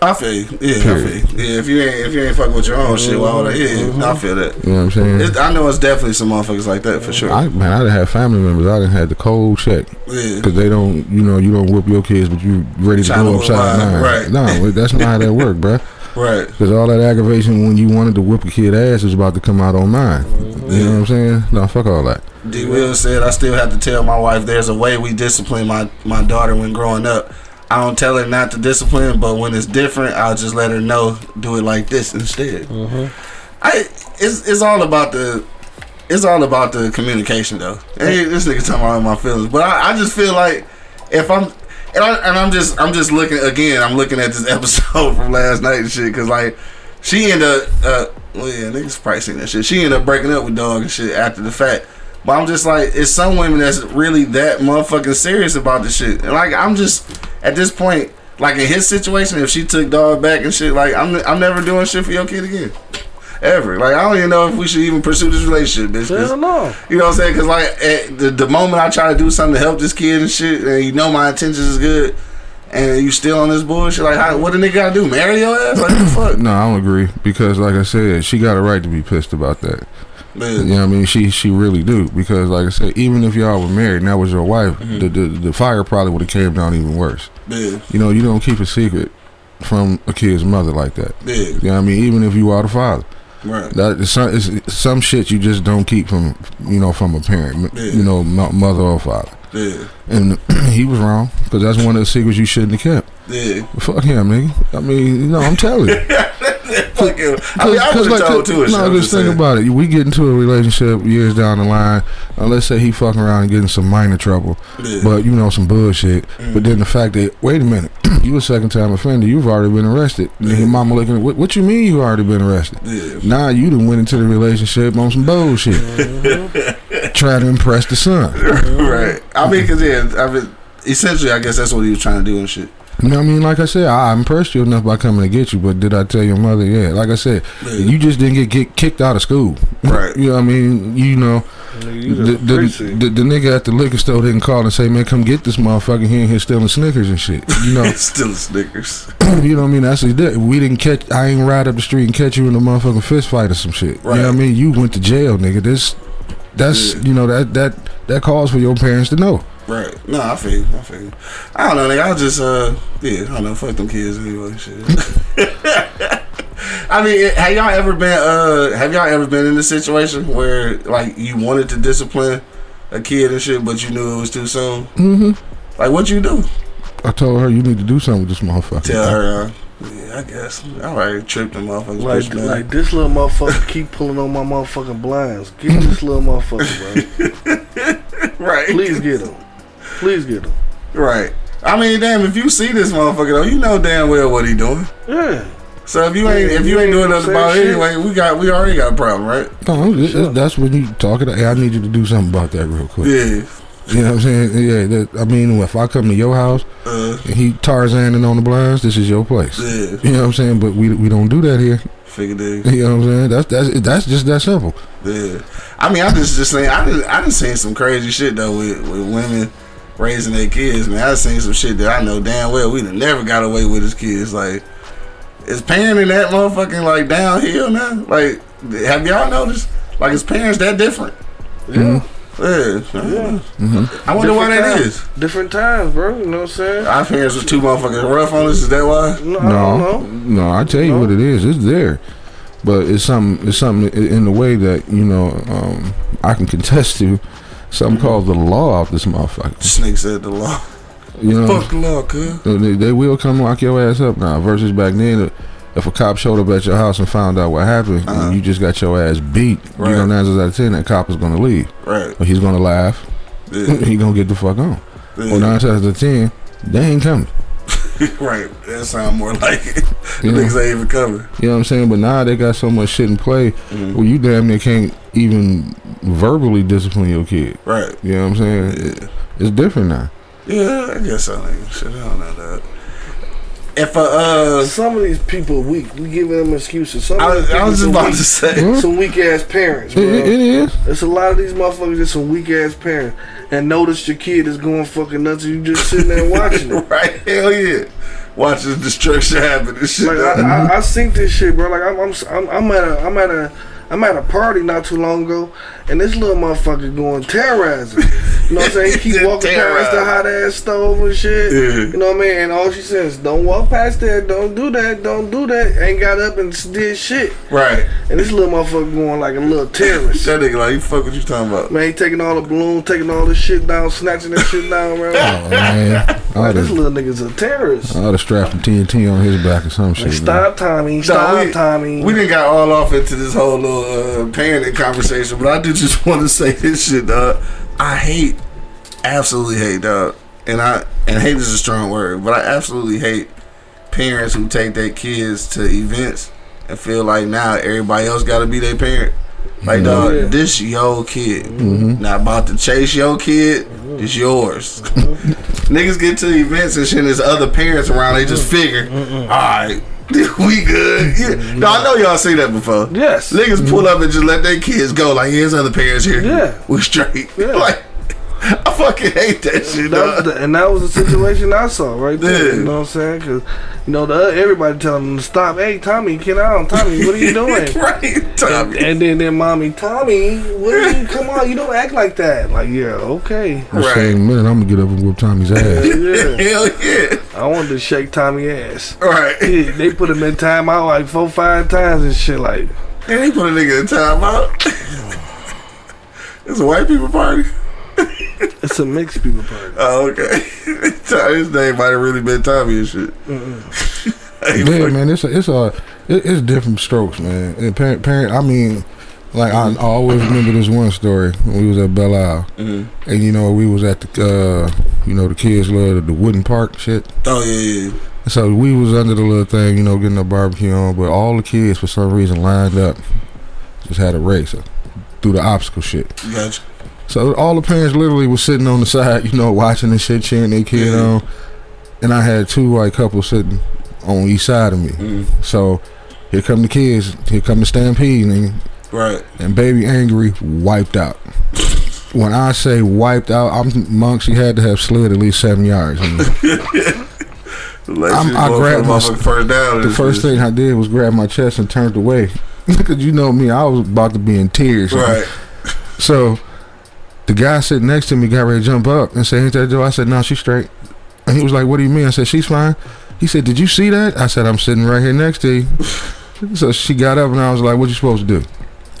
I feel you. Yeah, I feel you. Yeah, if you ain't if you ain't fucking with your own shit, why would I? Yeah, mm-hmm. I feel that. You know what I'm saying? It, I know it's definitely some motherfuckers like that for sure. I man, I done had family members. I done had the cold check Yeah. because they don't, you know, you don't whoop your kids, but you ready to go upside down. right. No, that's not how that work, bruh. Right. Because all that aggravation when you wanted to whip a kid ass is about to come out on mine. You know what I'm saying? No, fuck all that. D. Will said, I still have to tell my wife there's a way we discipline my, my daughter when growing up. I don't tell her not to discipline, but when it's different, I'll just let her know, do it like this instead. I it's it's all about the it's all about the communication though. Hey, this nigga talking about my feelings, but I, I just feel like if I'm and, I, and I'm just I'm just looking again. I'm looking at this episode from last night and shit because like she ended up uh well yeah niggas probably seen that shit. She ended up breaking up with dog and shit after the fact. But I'm just like, it's some women that's really that motherfucking serious about the shit. And like, I'm just at this point, like in his situation, if she took dog back and shit, like I'm, I'm never doing shit for your kid again, ever. Like I don't even know if we should even pursue this relationship, bitch. 'cause- Hell no. You know what I'm saying? Because like at the, the moment I try to do something to help this kid and shit, and you know my intentions is good, and you still on this bullshit, like how, what the nigga gotta do? Marry your ass? Like what the fuck? No, I don't agree because, like I said, she got a right to be pissed about that. You know what I mean? She she really do because, like I said, even if y'all were married and that was your wife, the, the the fire probably would have came down even worse. yeah, You know, you don't keep a secret from a kid's mother like that. yeah, You know what I mean? Even if you are the father, right. that is some it's, some shit you just don't keep from you know from a parent, Yeah. you know, mo- mother or father. Yeah, And he was wrong because that's one of the secrets you shouldn't have kept. yeah. Fuck him, nigga. I mean, you know, I'm telling you. Fuck you. I mean, I would have told too. no, just think saying. about it. We get into a relationship years down the line. Uh, let's say he fucking around and getting some minor trouble, Yeah. but you know some bullshit. But then the fact that wait a minute, you a second time offender. You've already been arrested. And your mama looking at what, what you mean you already been arrested? Yeah. Now you done went into the relationship on some bullshit, trying to impress the son. right. I mean, cause yeah, I mean, essentially, I guess that's what he was trying to do and shit. You know what I mean? Like I said, I impressed you enough by coming to get you, but did I tell your mother? Yeah. Like I said, Yeah. you just didn't get, get kicked out of school. Right. you know what I mean? You know, Nigga, the, the, the, the nigga at the liquor store didn't call and say, man, come get this motherfucker here and here stealing Snickers and shit. You know, Still Snickers. you know what I mean? That's what. We didn't catch, I ain't ride up the street and catch you in a motherfucking fist fight or some shit. You know what I mean? You went to jail, nigga. This, that's, Yeah. you know, that, that, that calls for your parents to know. Right. No, I feel you. I feel you. I don't know, nigga. I just, uh, yeah, I don't know. Fuck them kids anyway. Shit. I mean, have y'all ever been, uh, have y'all ever been in a situation where, like, you wanted to discipline a kid and shit, but you knew it was too soon? hmm Like, what you do? I told her, you need to do something with this motherfucker. Tell her, uh, yeah, I guess. I already tripped the motherfuckers. Like, bitch, like this little motherfucker keep pulling on my motherfucking blinds. Get this little motherfucker, bro. right. Please get him. Please get him. Right. I mean, damn, if you see this motherfucker though, you know damn well what he doing. Yeah. So if you ain't if you ain't doing nothing about it anyway, we got we already got a problem, right? No, it- it- that's when you talk it. Hey, I need you to do something about that real quick. Yeah. You know what I'm saying? Yeah. That, I mean, if I come to your house Uh, and he Tarzaning on the blinds, this is your place. yeah. You know what I'm saying? But we we don't do that here. Figured it. You know what I'm saying? That's that's that's just that simple. Yeah. I mean, I'm just just saying. I didn't I done seen some crazy shit though with with women raising their kids. Man, I seen some shit that I know damn well we done never got away with as kids. Like, is parenting that motherfucking like downhill now? Like, have y'all noticed? Like, is parents that different? Yeah. Yeah. Mhm. I wonder why that Different is. times. Different times, bro. You know what I'm saying? Our parents were too motherfucking rough on us. Is that why? No, I No, don't know. no, I tell you No. what it is. It's there, but it's something. It's something in the way that you know um, I can contest to. Something called the law of this motherfucker. Snake said the law. You know, Fuck the law, cuz. they, they will come lock your ass up now. Versus back then, if a cop showed up at your house and found out what happened, Uh-huh. and you just got your ass beat, Right. you know, nine out of ten, that cop is gonna leave, Right. but he's gonna laugh. Yeah. he gonna get the fuck on. Yeah. Well, nine times out of ten, they ain't coming. right. That sound more like it. Yeah. Niggas ain't even coming. You know what I'm saying? But now they got so much shit in play Mhm. where you damn near can't even verbally discipline your kid. Right. You know what I'm saying? Yeah. It's different now. Yeah, I guess I ain't shit. I don't know that. If a, uh, Some of these people weak. We giving them excuses. Some I, of these I was just about weak. to say, Huh? Some weak ass parents, It, bro. it, it is. There's a lot of these motherfuckers just some weak ass parents and notice your kid is going fucking nuts and you just sitting there watching it. right? Hell yeah. Watching destruction happen and shit. Like I, I, I seen this shit, bro. Like I'm, I'm, I'm, I'm at a, I'm at a, I'm at a party not too long ago, and this little motherfucker going terrorizing. You know what I'm saying? He keep Just walking past the hot ass stove and shit. Yeah. You know what I mean? And all she says, "Don't walk past that. Don't do that. Don't do that." Ain't got up and did shit. right. And this little motherfucker going like a little terrorist. That nigga like, you fuck what you talking about? Man, he taking all the balloons, taking all this shit down, snatching that shit down, bro. Oh, man. All Like, this little nigga's a terrorist. I all the strap from TNT on his back or some shit. Like, man. stop, Tommy. Stop, Nah, we, Tommy. We didn't got all off into this whole little uh, parenting conversation, but I did just want to say this shit, dog. I hate, absolutely hate, dog. And I and hate is a strong word, but I absolutely hate parents who take their kids to events and feel like now everybody else got to be their parent. Like, dog, Yeah. this your kid. Mm-hmm. Not about to chase your kid. Mm-hmm. It's yours. Mm-hmm. Niggas get to events and shit. And there's other parents around. They just figure, all right, we good. Yeah. No, I know y'all seen that before. yes. Niggas pull mm-hmm. up and just let their kids go. Like, here's other parents here. Yeah. we straight. Yeah. Like, I fucking hate that shit. That the, and that was the situation I saw right there. Yeah. You know what I'm saying? Because you know the everybody telling them to stop. Hey, Tommy, get out, Tommy. What are you doing? right, Tommy. and then their mommy, Tommy, what are you? Come on, you don't act like that. Like, yeah, okay. The Right. same minute, I'm gonna get up and whoop Tommy's ass. Yeah, Hell yeah. I wanted to shake Tommy ass. Right. Yeah, they put him in timeout like four, five times and shit. Like, And they put a nigga in timeout. it's a white people party. It's a mixed people party. Oh, okay. His name might have really been Tommy and shit. Hey, yeah, man, it's a, it's a it, it's different strokes, man. And parent, parent, I mean, like I, I always remember this one story when we was at Belle Isle, Mhm. and you know we was at the uh, you know the kids love the wooden park shit. Oh yeah, yeah. So we was under the little thing, you know, getting a barbecue on, but all the kids for some reason lined up, just had a race through the obstacle shit. Gotcha. So all the parents literally was sitting on the side, you know, watching the shit, cheering their kid Yeah. on, and I had two white couples sitting on each side of me. Mm, So here come the kids, here come the stampede, nigga, right. and baby angry wiped out. When I say wiped out, I'm monk. She had to have slid at least seven yards. Like I grabbed my- first down. the first thing I did was grab my chest and turned away. Because you know me, I was about to be in tears. Right. So the guy sitting next to me got ready to jump up and say, Ain't that Joe? I said, No, she's straight. And he was like, What do you mean? I said, She's fine. He said, Did you see that? I said, I'm sitting right here next to you. so she got up and I was like, What you supposed to do?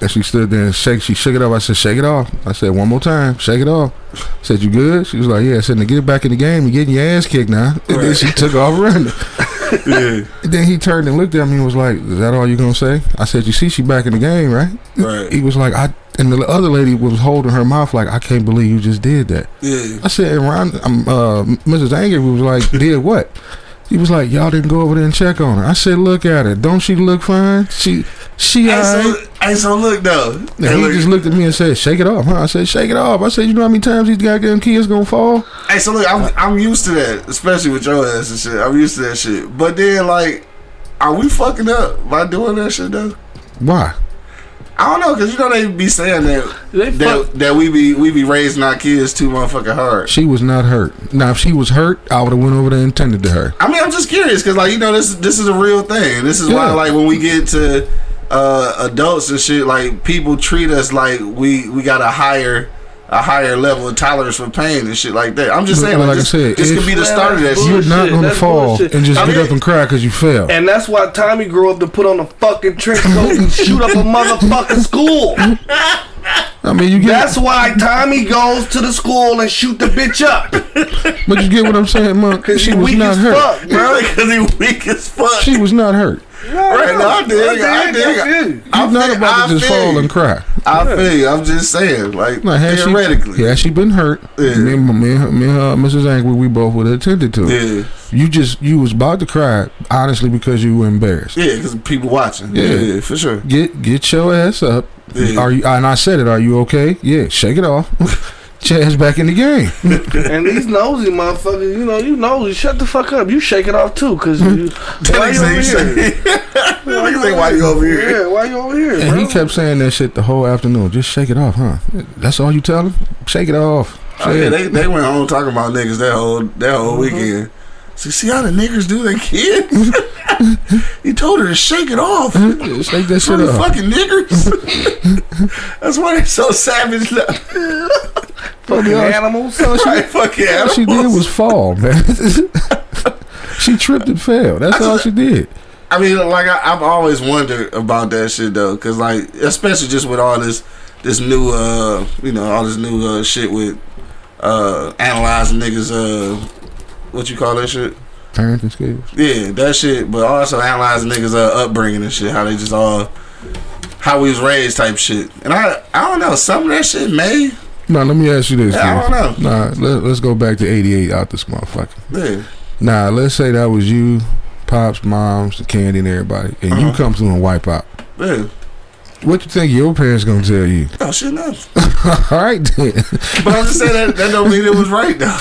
And she stood there and shake she shook it off. I said, Shake it off. I said, One more time, shake it off. I said, You good? She was like, Yeah. I said, Now get back in the game, you're getting your ass kicked now. And then she took off running. Yeah. Then he turned and looked at me and was like, "Is that all you gonna say?" I said, "You see, she back in the game, right?" Right. He was like, "I." And the other lady was holding her mouth like, "I can't believe you just did that." Yeah. I said, and Ron, um, uh, Mrs. Anger was like, "Did what?" He was like, "Y'all didn't go over there and check on her." I said, "Look at her. Don't she look fine? She, she Hey, alright." so, hey, so look though. And Hey, he look, just looked at me and said, "Shake it off, huh?" I said, "Shake it off." I said, "You know how many times these goddamn kids gonna fall?" hey, so look, I'm I'm used to that, especially with your ass and shit. I'm used to that shit. But then, like, are we fucking up by doing that shit though? Why? I don't know, cause you know they be saying that They that, that we be we be raising our kids too motherfucking hard. She was not hurt. Now, if she was hurt, I would have went over there and tended to her. I mean, I'm just curious because, like, you know, this this is a real thing. This is why, like, when we get to uh, adults and shit, like people treat us like we we got a higher a higher level of tolerance for pain and shit like that. I'm just But saying, like like, I this, said, this could be the start of that that's. You're not gonna that's fall bullshit. and just I get up and cry because you fell. And that's why Tommy grew up to put on a fucking trench coat and shoot up a motherfucking school. I mean, you get, That's why Tommy goes to the school and shoot the bitch up. but you get what I'm saying, man. Cause She he was not hurt. fuck, bro. Because he weak as fuck. She was not hurt. Right now, I dig, I dig. I you. You're not about to just fall and cry. I feel you. I'm just saying, like had theoretically. she, had she been hurt, Yeah. me, and, me, and her, me and her, Mrs. Angry, we both would have attended to it. Yeah, You just, you was about to cry, honestly, because you were embarrassed. yeah, because people watching. Yeah. Yeah. yeah, for sure. Get, get your ass up. Yeah. Are you? And I said it. Are you okay? Yeah. Shake it off. Chad's back in the game. And these nosy motherfuckers, you know, you nosy. Shut the fuck up. You shake it off too, cause you. why you over here? say- Niggas say, why you over here? Yeah, why you over here, And bro? he kept saying that shit the whole afternoon. Just shake it off, huh? That's all you tell him? Shake it off. Oh, yeah, it. they, they went home talking about niggas that whole that whole mm-hmm. weekend. So see how the niggas do their kids? he told her to shake it off. Shake that shit off. fucking niggers. That's why they're so savage. now. fucking animals. right, fucking All she did was fall, man. she tripped and fell. That's all she did. I mean, like I, I've always wondered about that shit though, because like especially just with all this this new uh you know all this new uh shit with uh analyzing niggas uh what you call that shit Parenting skills. yeah that shit but also analyzing niggas uh upbringing and shit how they just all how we was raised type shit and I I don't know some of that shit may No, let me ask you this. Yeah, I don't know. Nah, let, let's go back to 88 out this motherfucker. yeah Nah, let's say that was you, Pops, Moms, the Candy, and everybody, and you Uh-huh. come through and wipe out. yeah What you think your parents gonna tell you? oh shit no All right, then. but I'm just saying that that don't mean it was right though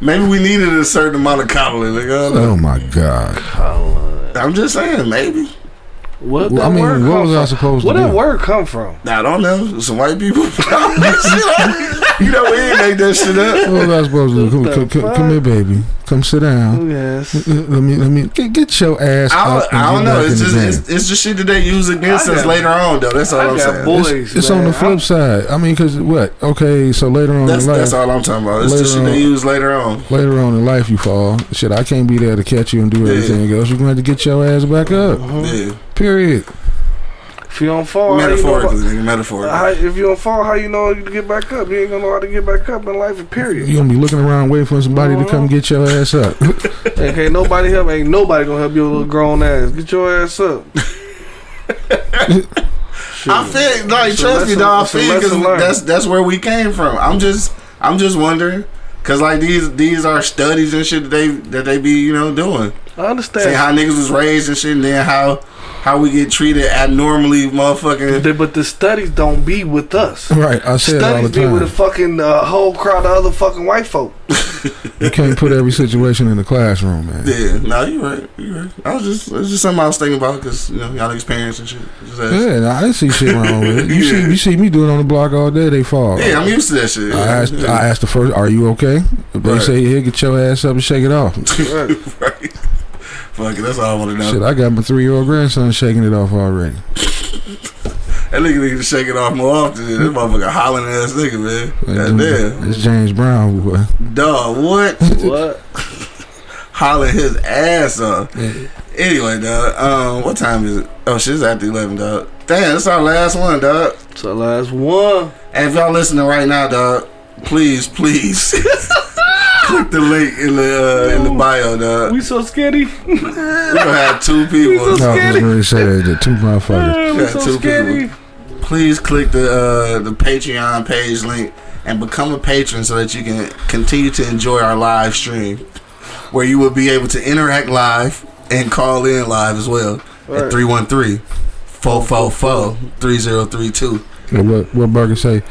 maybe we needed a certain amount of coddling like, I don't. Oh my God. I'm just saying maybe What Well, I mean, word what come was I from? supposed Where to that do? word come from? I don't know. Some white people. you know, we ain't make that shit up. What was I supposed to do? Come, What come, the come, come here, baby. Come sit down. Yes. Let me, let me get, get your ass I out don't, I don't know. It's just it's, it's just shit that they use against I us got- later on, though. That's all I I'm got saying. boys. It's, it's on the flip I'm- side. I mean, because what? Okay, so later on That's in life, that's all I'm talking about. It's Later just shit on. they use later on. later on in life, you fall. Shit, I can't be there to catch you and do Yeah. everything else. You're gonna have to get your ass back up. Yeah, Period. If you don't fall, how you know metaphorically, metaphorically. how, if you don't fall, how you know you to get back up? You ain't gonna know how to get back up in life. Period. You're gonna be looking around waiting for somebody to come uh-huh. get your ass up. Ain't can't nobody help. Ain't nobody gonna help your little grown ass. Get your ass up. I feel like It's trust me, lesson- dog. I feel because that's that's where we came from. I'm just I'm just wondering. Cause like these these are studies and shit that they that they be you know doing. I understand. Say how niggas was raised and shit, and then how how we get treated abnormally, motherfucking. The- but the studies don't be with us. right. I say it all the Studies be with a fucking uh, whole crowd of other fucking white folk. You can't put every situation in the classroom, man. Yeah, no, you right, you right. I was just it's just something I was thinking about because you know y'all experience and shit. Just. Yeah, nah, I didn't see shit wrong with it. You Yeah. see, you see me doing it on the block all day. They fall. Yeah, I'm used to that shit. I asked, yeah. I asked the first, "Are you okay?" If they Right. say, "Here, get your ass up and shake it off." right. Fuck it, that's all I want to know. Shit, I got my three-year-old grandson shaking it off already. That nigga need to shake it off more often. This motherfucker hollering ass nigga, man. God damn. It's James Brown, boy. Dog, what? What? hollering his ass off. Anyway, dog, um, what time is it? Oh, shit's after 11, dog. Damn, that's our last one, dog. So last one. And if y'all listening right now, dog, please, please click the link in the uh, in the bio, dog. We so skinny. We gonna have two people. I was really sad that two motherfuckers. we Yeah, so two skinny. Please click the uh, the Patreon page link and become a patron so that you can continue to enjoy our live stream, where you will be able to interact live and call in live as well Right. at 313 444 3032. What what Burger say?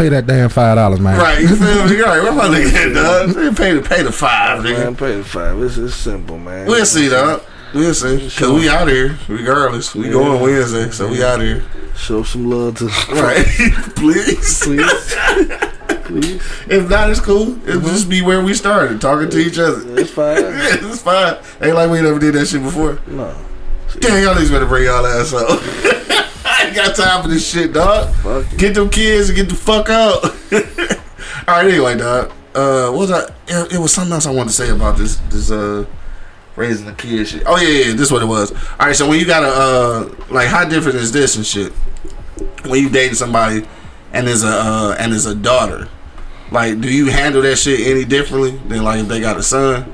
Pay that damn five dollars, man. Right, you feel me? Right, where my nigga at, dog? They Pay the pay the five, nigga. Man, pay the five. It's, it's simple, man. We'll see, dog. We'll see. Cause we out here, regardless. We going Wednesday, so we out here. Show some love to Right. Please. please. please. If not, it's cool. It'll mm-hmm. just be where we started, talking to each other. It's fine. Yeah, it's fine. Ain't like we never did that shit before. No. Damn, y'all niggas better bring y'all ass up. Ain't got time for this shit, dog. Fuck. Get them kids and get the fuck out. All right, anyway, dog. Uh, what was I? It, it was something else I wanted to say about this. This uh, raising the kids shit. Oh yeah, yeah. This is what it was. All right, so when you got a uh, like, how different is this and shit? When you dating somebody and there's a uh, and there's a daughter, like, do you handle that shit any differently than like if they got a son?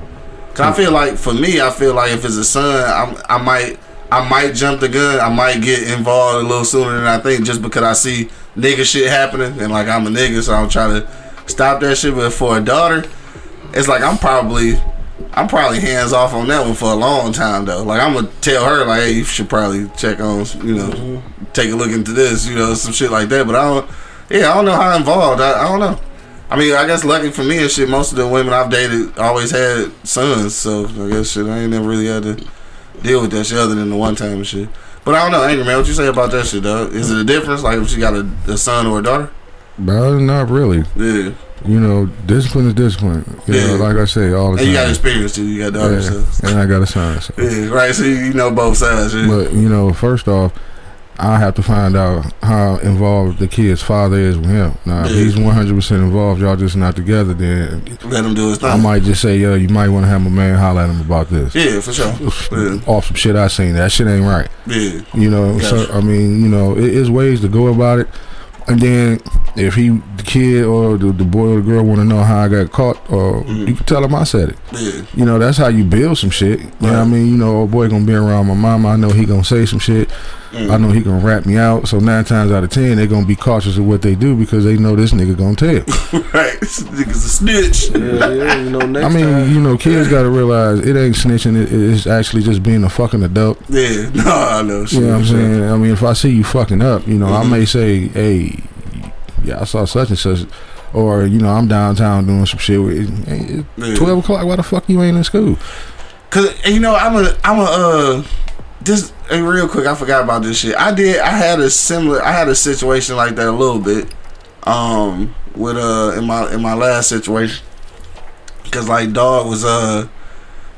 Cause I feel like for me, I feel like if it's a son, I'm, I might I might jump the gun. I might get involved a little sooner than I think, just because I see nigga shit happening and like I'm a nigga, so I'm trying to stop that shit. But for a daughter, it's like I'm probably I'm probably hands off on that one for a long time though. Like I'm gonna tell her like, hey, you should probably check on, you know, mm-hmm. take a look into this, you know, some shit like that. But I don't, yeah, I don't know how involved. I, I don't know. I mean, I guess lucky for me and shit, most of the women I've dated always had sons, so I guess shit, I ain't never really had to deal with that shit other than the one time and shit. But I don't know, angry man, what you say about that shit, dog? Is it a difference, like if she got a, a son or a daughter? Bro, not really. Yeah, You know, discipline is discipline. You know, Yeah. like I say all the time. and you got experience too. You got daughters, Yeah, so. and I got a son. So. yeah, right. So you know both sides. Yeah. But you know, first off, I have to find out how involved the kid's father is with him. Now, if he's one hundred percent involved, y'all just not together. Then Let him do his thing. I might just say, yo, you might want to have my man holler at him about this. yeah, for sure. Yeah, Off some shit I seen. That shit ain't right. yeah, You know, so I mean, you know, it is ways to go about it. And then if he, the kid or the, the boy or the girl want to know how I got caught, or Mhm. you can tell him I said it. yeah. You know, that's how you build some shit. You know what I mean? You know, old boy gonna be around my mama. I know he gonna say some shit. Mm. I know he gonna rat me out. So nine times out of ten, they're gonna be cautious of what they do because they know this nigga gonna tell. Right, this nigga's a snitch. Yeah, yeah, you know, next I mean, time. you know, kids gotta realize it ain't snitching. It, it's actually just being a fucking adult. Yeah, no, I know. You know what I'm saying? I mean, if I see you fucking up, you know, I Mhm. may say, hey, yeah, I saw such and such. Or, you know, I'm downtown doing some shit. With, hey, Yeah. 12 o'clock, why the fuck you ain't in school? Cause you know I'm a I'm a uh this hey, real quick I forgot about this shit. I did I had a similar I had a situation like that a little bit um with uh in my in my last situation because like dog was uh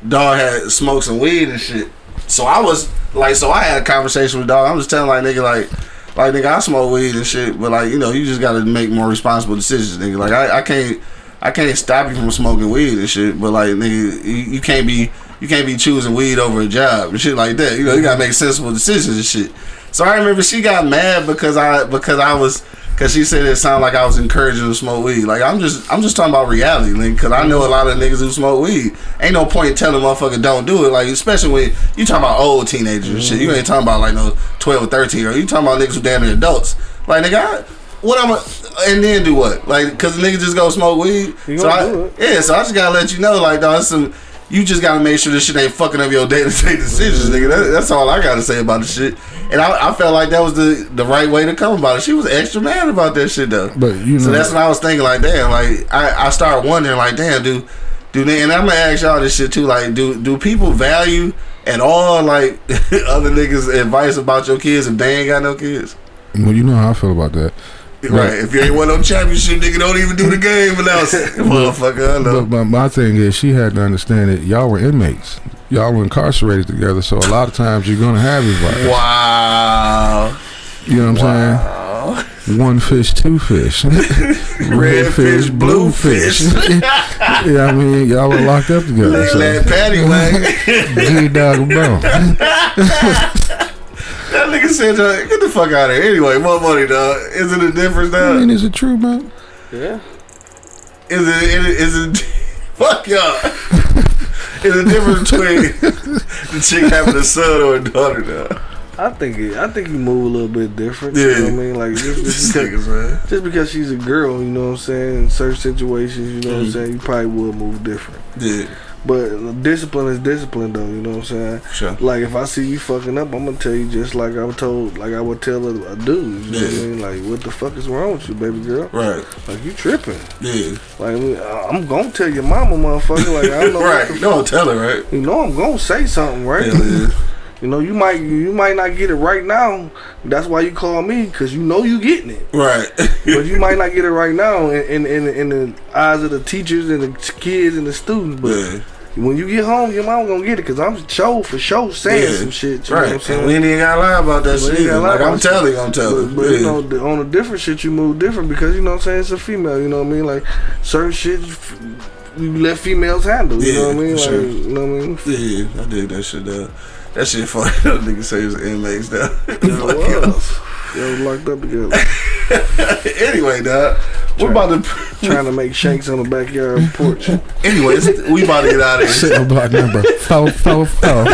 dog had smoked some weed and shit. So I was like so I had a conversation with dog. I'm just telling like nigga like like nigga I smoke weed and shit, but like you know you just got to make more responsible decisions, nigga. Like I I can't. I can't stop you from smoking weed and shit, but like nigga, you, you can't be you can't be choosing weed over a job and shit like that. You know, you gotta make sensible decisions and shit. So I remember she got mad because I because I was because she said it sounded like I was encouraging to smoke weed. Like I'm just I'm just talking about reality, Link. Because I know a lot of niggas who smoke weed. Ain't no point in telling a motherfucker don't do it. Like especially when you talking about old teenagers and shit. You ain't talking about like no twelve or thirteen year. You talking about niggas who damn near adults. Like nigga. I, what I'm a, and then do what? Like, cause the nigga just go smoke weed. You so I, do it. yeah, so I just gotta let you know, like, dog, some you just gotta make sure this shit ain't fucking up your day to day decisions, nigga. That, that's all I gotta say about the shit. And I, I felt like that was the the right way to come about it. She was extra mad about that shit though. But, you know, so that's what I was thinking. Like, damn, like I, I started wondering, like, damn, do do they? And I'm gonna ask y'all this shit too. Like, do do people value at all like other niggas' advice about your kids if they ain't got no kids? well, you know how I feel about that. Right. If you ain't won no championship, nigga, don't even do the game announcement. Motherfucker, I know. But, but my thing is, she had to understand that y'all were inmates. Y'all were incarcerated together, so a lot of times you're gonna have advice. Wow. You know what I'm saying? One fish, two fish. Red, fish, blue fish. yeah, I mean, y'all were locked up together. So, Let Patty wag. G dog bone. That nigga said, uh, get the fuck out of here. Anyway, Monk Money, dog. Is it a difference, I mean, is it true, man? yeah. Is it, is it, is it, fuck y'all. Is it a difference between the chick having a son or a daughter, dog? I think it, I think you move a little bit different. Yeah. You know what I mean? Like just, This just, because, niggas, man. just because she's a girl, you know what I'm saying? In certain situations, you know what I'm Mhm. saying, you probably would move different. Yeah, But discipline is discipline though, you know what I'm saying? sure. Like if I see you fucking up, I'm gonna tell you just like I was told, like I would tell a, a dude. You know what I Yeah. mean? Like what the fuck is wrong with you, baby girl? Right. Like you tripping? Yeah. Like I'm gonna tell your mama, motherfucker. Like I don't know. right. The No, tell her, right? You know I'm gonna say something, right? Hell yeah. You know you might you might not get it right now. That's why you call me because you know you getting it. Right. But you might not get it right now in in, in, in the eyes of the teachers and the kids and the students. But yeah. When you get home, your mom gonna get it because I'm show for sure saying Yeah. some shit. You know what I'm Right. saying? And we ain't even gotta lie about that shit. Like, I'm telling you, I'm But, telling but you. you know, on a different shit, you move different because you know what I'm saying. It's a female. You know what I mean? Like certain shit, you let females handle. You know what I mean? Like sure. you know what I mean? Yeah, I dig that shit though. That shit funny. That nigga say it's inmates though. Yeah, it was. They was locked up together, anyway, dog. We're about to. trying to make shanks on the backyard porch. Anyways, we about to get out of here. Sit on block number four, four, four.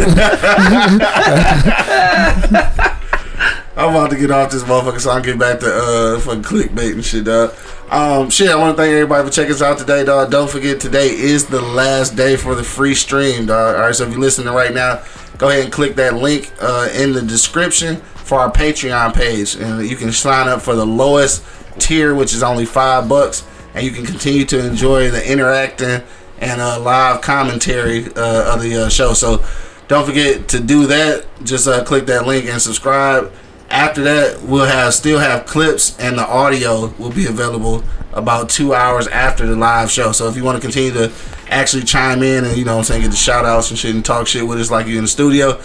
I'm about to get off this motherfucker so I can get back to uh fucking clickbait and shit, dog. Um, shit, I want to thank everybody for checking us out today, dog. Don't forget, today is the last day for the free stream, dog. All right, so if you're listening right now, go ahead and click that link uh, in the description for our Patreon page, and you can sign up for the lowest tier, which is only five bucks, and you can continue to enjoy the interacting and uh, live commentary uh, of the uh, show. So don't forget to do that. Just uh, click that link and subscribe. After that, we'll have still have clips and the audio will be available about two hours after the live show. So if you want to continue to actually chime in and you know I'm saying, get the shout outs and shit and talk shit with us like you in the studio,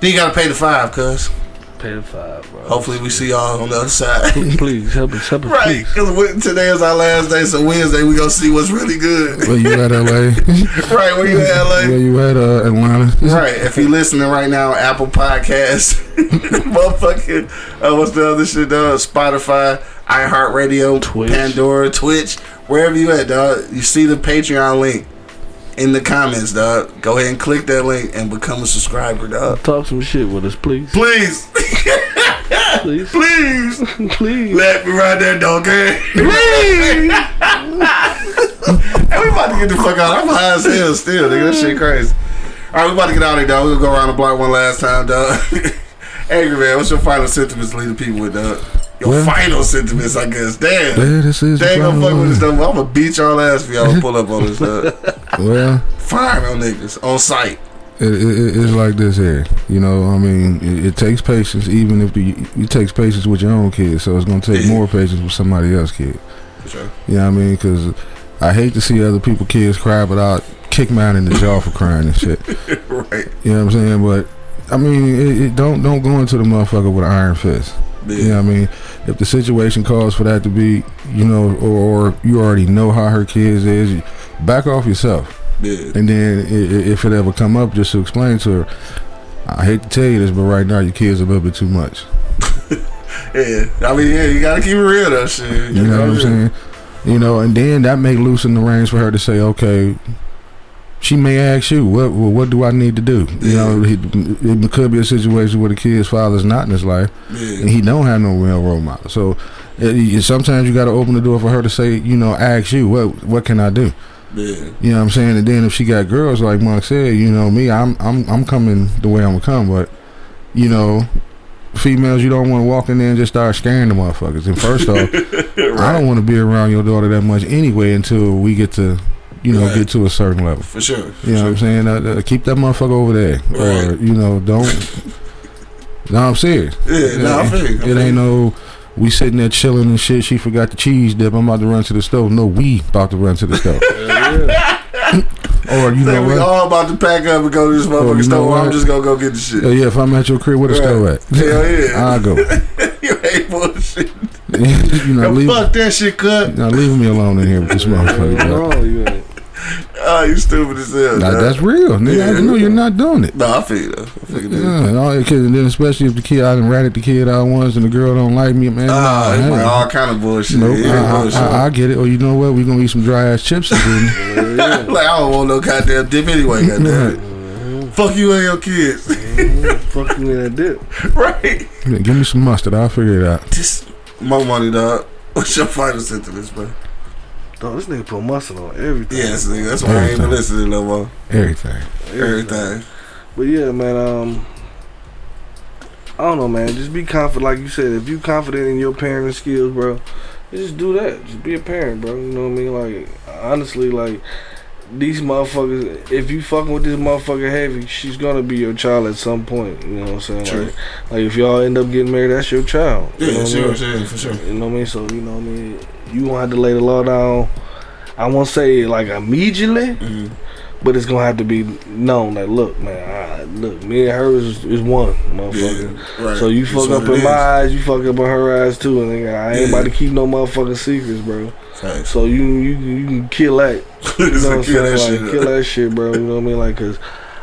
then you gotta pay the five, cuz. Pay the five, bro. Hopefully we see y'all on the other side. Please help us, help us, Right, because today is our last day, so Wednesday we gonna see what's really good. Where you at, LA? right, where you at, LA? Where you at, uh, Atlanta? Right. If you're listening right now, Apple Podcast, motherfucking, uh, what's the other shit, dog? Spotify, iHeartRadio, Twitch. Pandora, Twitch, wherever you at, dog. You see the Patreon link in the comments, dog. Go ahead and click that link and become a subscriber, dog. Talk some shit with us, please. Please, Please. please, Please. let me ride that dog, okay? and we about to get the fuck out. I'm high as hell still, nigga. That shit crazy. All right, we about to get out of here, dog. We're going to go around the block one last time, dog. Angry man, what's your final sentiments to leave the people with, dog? Your Well- final sentiments, I guess. Damn. Yeah, this is the They ain't gonna final fuck with this stuff. I'm gonna beat y'all ass if y'all pull up on this stuff. Well, Fire on niggas on site. it, it, it's like this here. You know, I mean, it, it takes patience, even if the, it takes patience with your own kids. So it's gonna take more patience with somebody else's kid. For sure. You know what I mean? Because I hate to see other people kids cry, but I'll kick mine in the jaw for crying and shit. right. You know what I'm saying? But I mean, it, it don't don't go into the motherfucker with an iron fist. Yeah. You know I mean? If the situation calls for that to be, you know, or, or you already know how her kids is, back off yourself. Yeah. And then if it ever come up, just to explain to her, I hate to tell you this, but right now your kids are a little bit too much. Yeah. I mean, yeah, you gotta keep it real, though, shit. You know what I'm saying? You know, and then that may loosen the reins for her to say, okay, she may ask you, what well, what do I need to do? You know, he, it could be a situation where the kid's father's not in his life, and he don't have no real role model. So uh, it, you- sometimes you got to open the door for her to say, you know, ask you, what what can I do? Yeah. You know what I'm saying? And then if she got girls like Monk said, you know me, I'm I'm I'm coming the way I'm gonna come, but you know, females you don't want to walk in there and just start scaring the motherfuckers. And first off, I don't want to be around your daughter that much anyway until we get to, you know, Right. get to a certain level. For sure. For You know sure. what I'm saying? Uh, uh, keep that motherfucker over there, or you know, don't. no, I'm serious. Yeah, no, I feel you. I It ain't no. We sitting there chilling and shit. She forgot the cheese dip. I'm about to run to the stove. No, we about to run to the stove. or you know Think we what? all about to pack up and go to this motherfucking you know store. I'm just gonna go get the shit. Uh, yeah, if I'm at your crib, where the Right. stove at? Hell yeah. I'll go. you ain't bullshit. you know, Yo, leave, fuck that shit, cut. now leave me alone in here with this motherfucker. Dog. Oh, you ain't. You stupid as hell. Nah, dog. that's real. Nigga, I Yeah. know you're not doing it. No, I feel you though. I feel you. Yeah, and, all, and then especially if the kid, I done ratted the kid out once and the girl don't like me, man. Ah, nah, it's hey. all kind of bullshit. Nope, Yeah, I, bullshit. I, I, I get it. Or you know what? We gonna eat some dry ass chips again. like I don't want no goddamn dip anyway. Goddamn it. Fuck you and your kids. Fuck you and that dip. right. Yeah, Give me some mustard. I'll figure it out. Just Monk Money, dog. What's your final sentence, bro? Dog, this nigga put muscle on everything. Yes, nigga. That's why I ain't even listening no more. Everything. Everything. But yeah, man. Um, I don't know, man. Just be confident, like you said. If you confident in your parenting skills, bro, just do that. Just be a parent, bro. You know what I mean? Like honestly, like these motherfuckers. If you fucking with this motherfucker heavy, she's gonna be your child at some point. You know what I'm saying? True. Like, like if y'all end up getting married, that's your child. Yeah, You know Yeah, what I sure, mean? sure, for sure. You know what I mean? So you know what I mean. You won't have to lay the law down. I won't say like immediately, Mhm. but it's gonna have to be known that look, man, I, look, me and her is, is one, motherfucker. Yeah, right. So you fuck up in my eyes, you fuck up in her eyes too, and nigga, I ain't Yeah. about to keep no motherfucking secrets, bro. Facts. So you you you can kill that. You know what I'm that saying? shit Like, kill that shit, bro. You know what I mean? Like, cause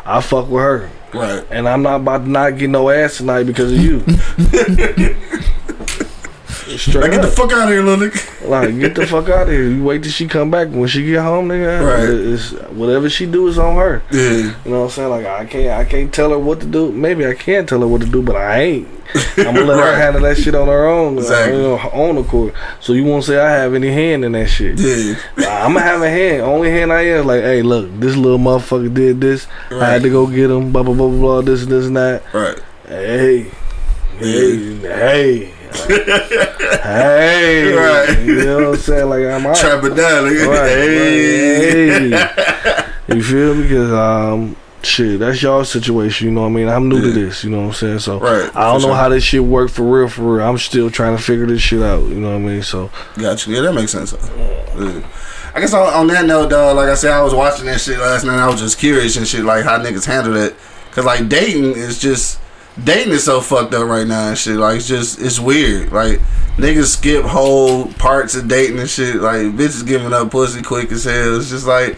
I fuck with her, Right. and I'm not about to not get no ass tonight because of you. Straight Like, get the fuck out of here, little nigga. Like, get the fuck out of here. You wait till she come back. When she get home, nigga, Right. it's, whatever she do is on her. Yeah. You know what I'm saying? Like, I can't, I can't tell her what to do. Maybe I can tell her what to do, but I ain't. I'm gonna let her handle that shit on her own, Exactly. you know, her own accord. So you won't say I have any hand in that shit. Yeah. I'm gonna have a hand. Only hand I have. Like, hey, look, this little motherfucker did this. I had to go get him. Blah blah blah blah. blah this and this and that. Right. Hey, hey, hey, hey. Right. You know what I'm saying? Like I'm out. Trap it down, nigga. Right, Hey. right, hey. You feel me? Because um, shit, that's y'all situation. You know what I mean? I'm new to this. You know what I'm saying? So Right, I don't know sure. how this shit work for real. For real, I'm still trying to figure this shit out. You know what I mean? So Gotcha. Yeah, that makes sense. Yeah. I guess on, on that note, dog, like I said, I was watching that shit last night. I was just curious and shit, like how niggas handle it. Cause like dating is just dating is so fucked up right now and shit. Like it's just it's weird. Like niggas skip whole parts of dating and shit. Like bitches giving up pussy quick as hell. It's just like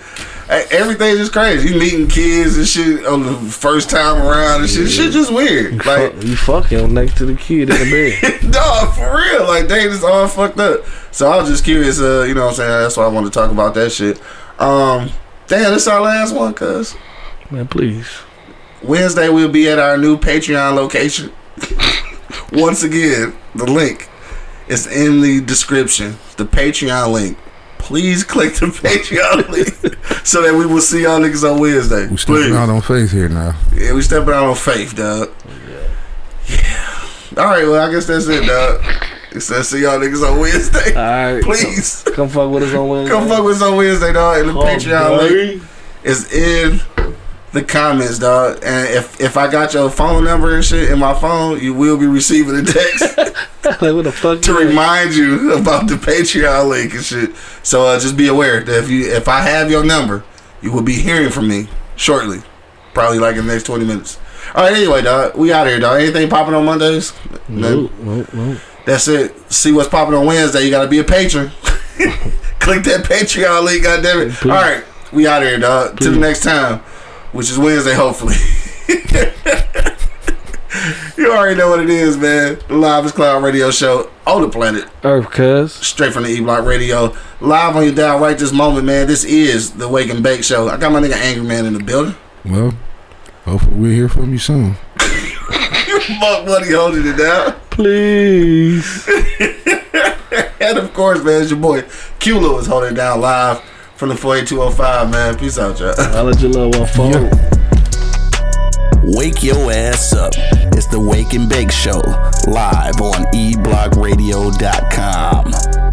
everything's just crazy. You meeting kids and shit on the first time around and shit. Shit just weird. you, Like fuck, you fucking next to the kid in the bed. Dog, for real. Like dating is all fucked up. So I was just curious, uh, you know what I'm saying? That's why I want to talk about that shit. Um damn, this our last one, cuz. Man, please. Wednesday we'll be at our new Patreon location. Once again, the link is in the description. The Patreon link. Please click the Patreon link so that we will see y'all niggas on Wednesday. We stepping Please. out on faith here now. Yeah, we stepping out on faith, dog. Yeah. yeah. All right, well, I guess that's it, dog. It says see y'all niggas on Wednesday. All right, Please come fuck with us on Wednesday. come fuck with us on Wednesday, dog. And the Oh, Patreon boy. link is in the comments, dog. And if if I got your phone number and shit in my phone, you will be receiving a text like what the fuck? to remind you about the Patreon link and shit. So uh, just be aware that if you if I have your number, you will be hearing from me shortly, probably like in the next twenty minutes. All right, anyway, dog, we out here, dog. Anything popping on Mondays? Nope, nope, nope. That's it. See what's popping on Wednesday. You got to be a patron. Click that Patreon link, goddammit. All right, we out here, dog. Till the next time, which is Wednesday, hopefully. you already know what it is, man. The Live is Cloud Radio Show on the planet, Earth, cuz. straight from the E Block Radio, live on your dial right this moment, man. This is the Wake and Bake Show. I got my nigga Angry Man in the building. Well, hopefully we'll hear from you soon. You fuck Buddy holding it down. Please. And of course, man, it's your boy Q Lewis holding it down live from the 48205, man. Peace out, y'all. I'll let your love one phone. Wake your ass up. It's the Wake and Bake Show, live on E eblockradio.com.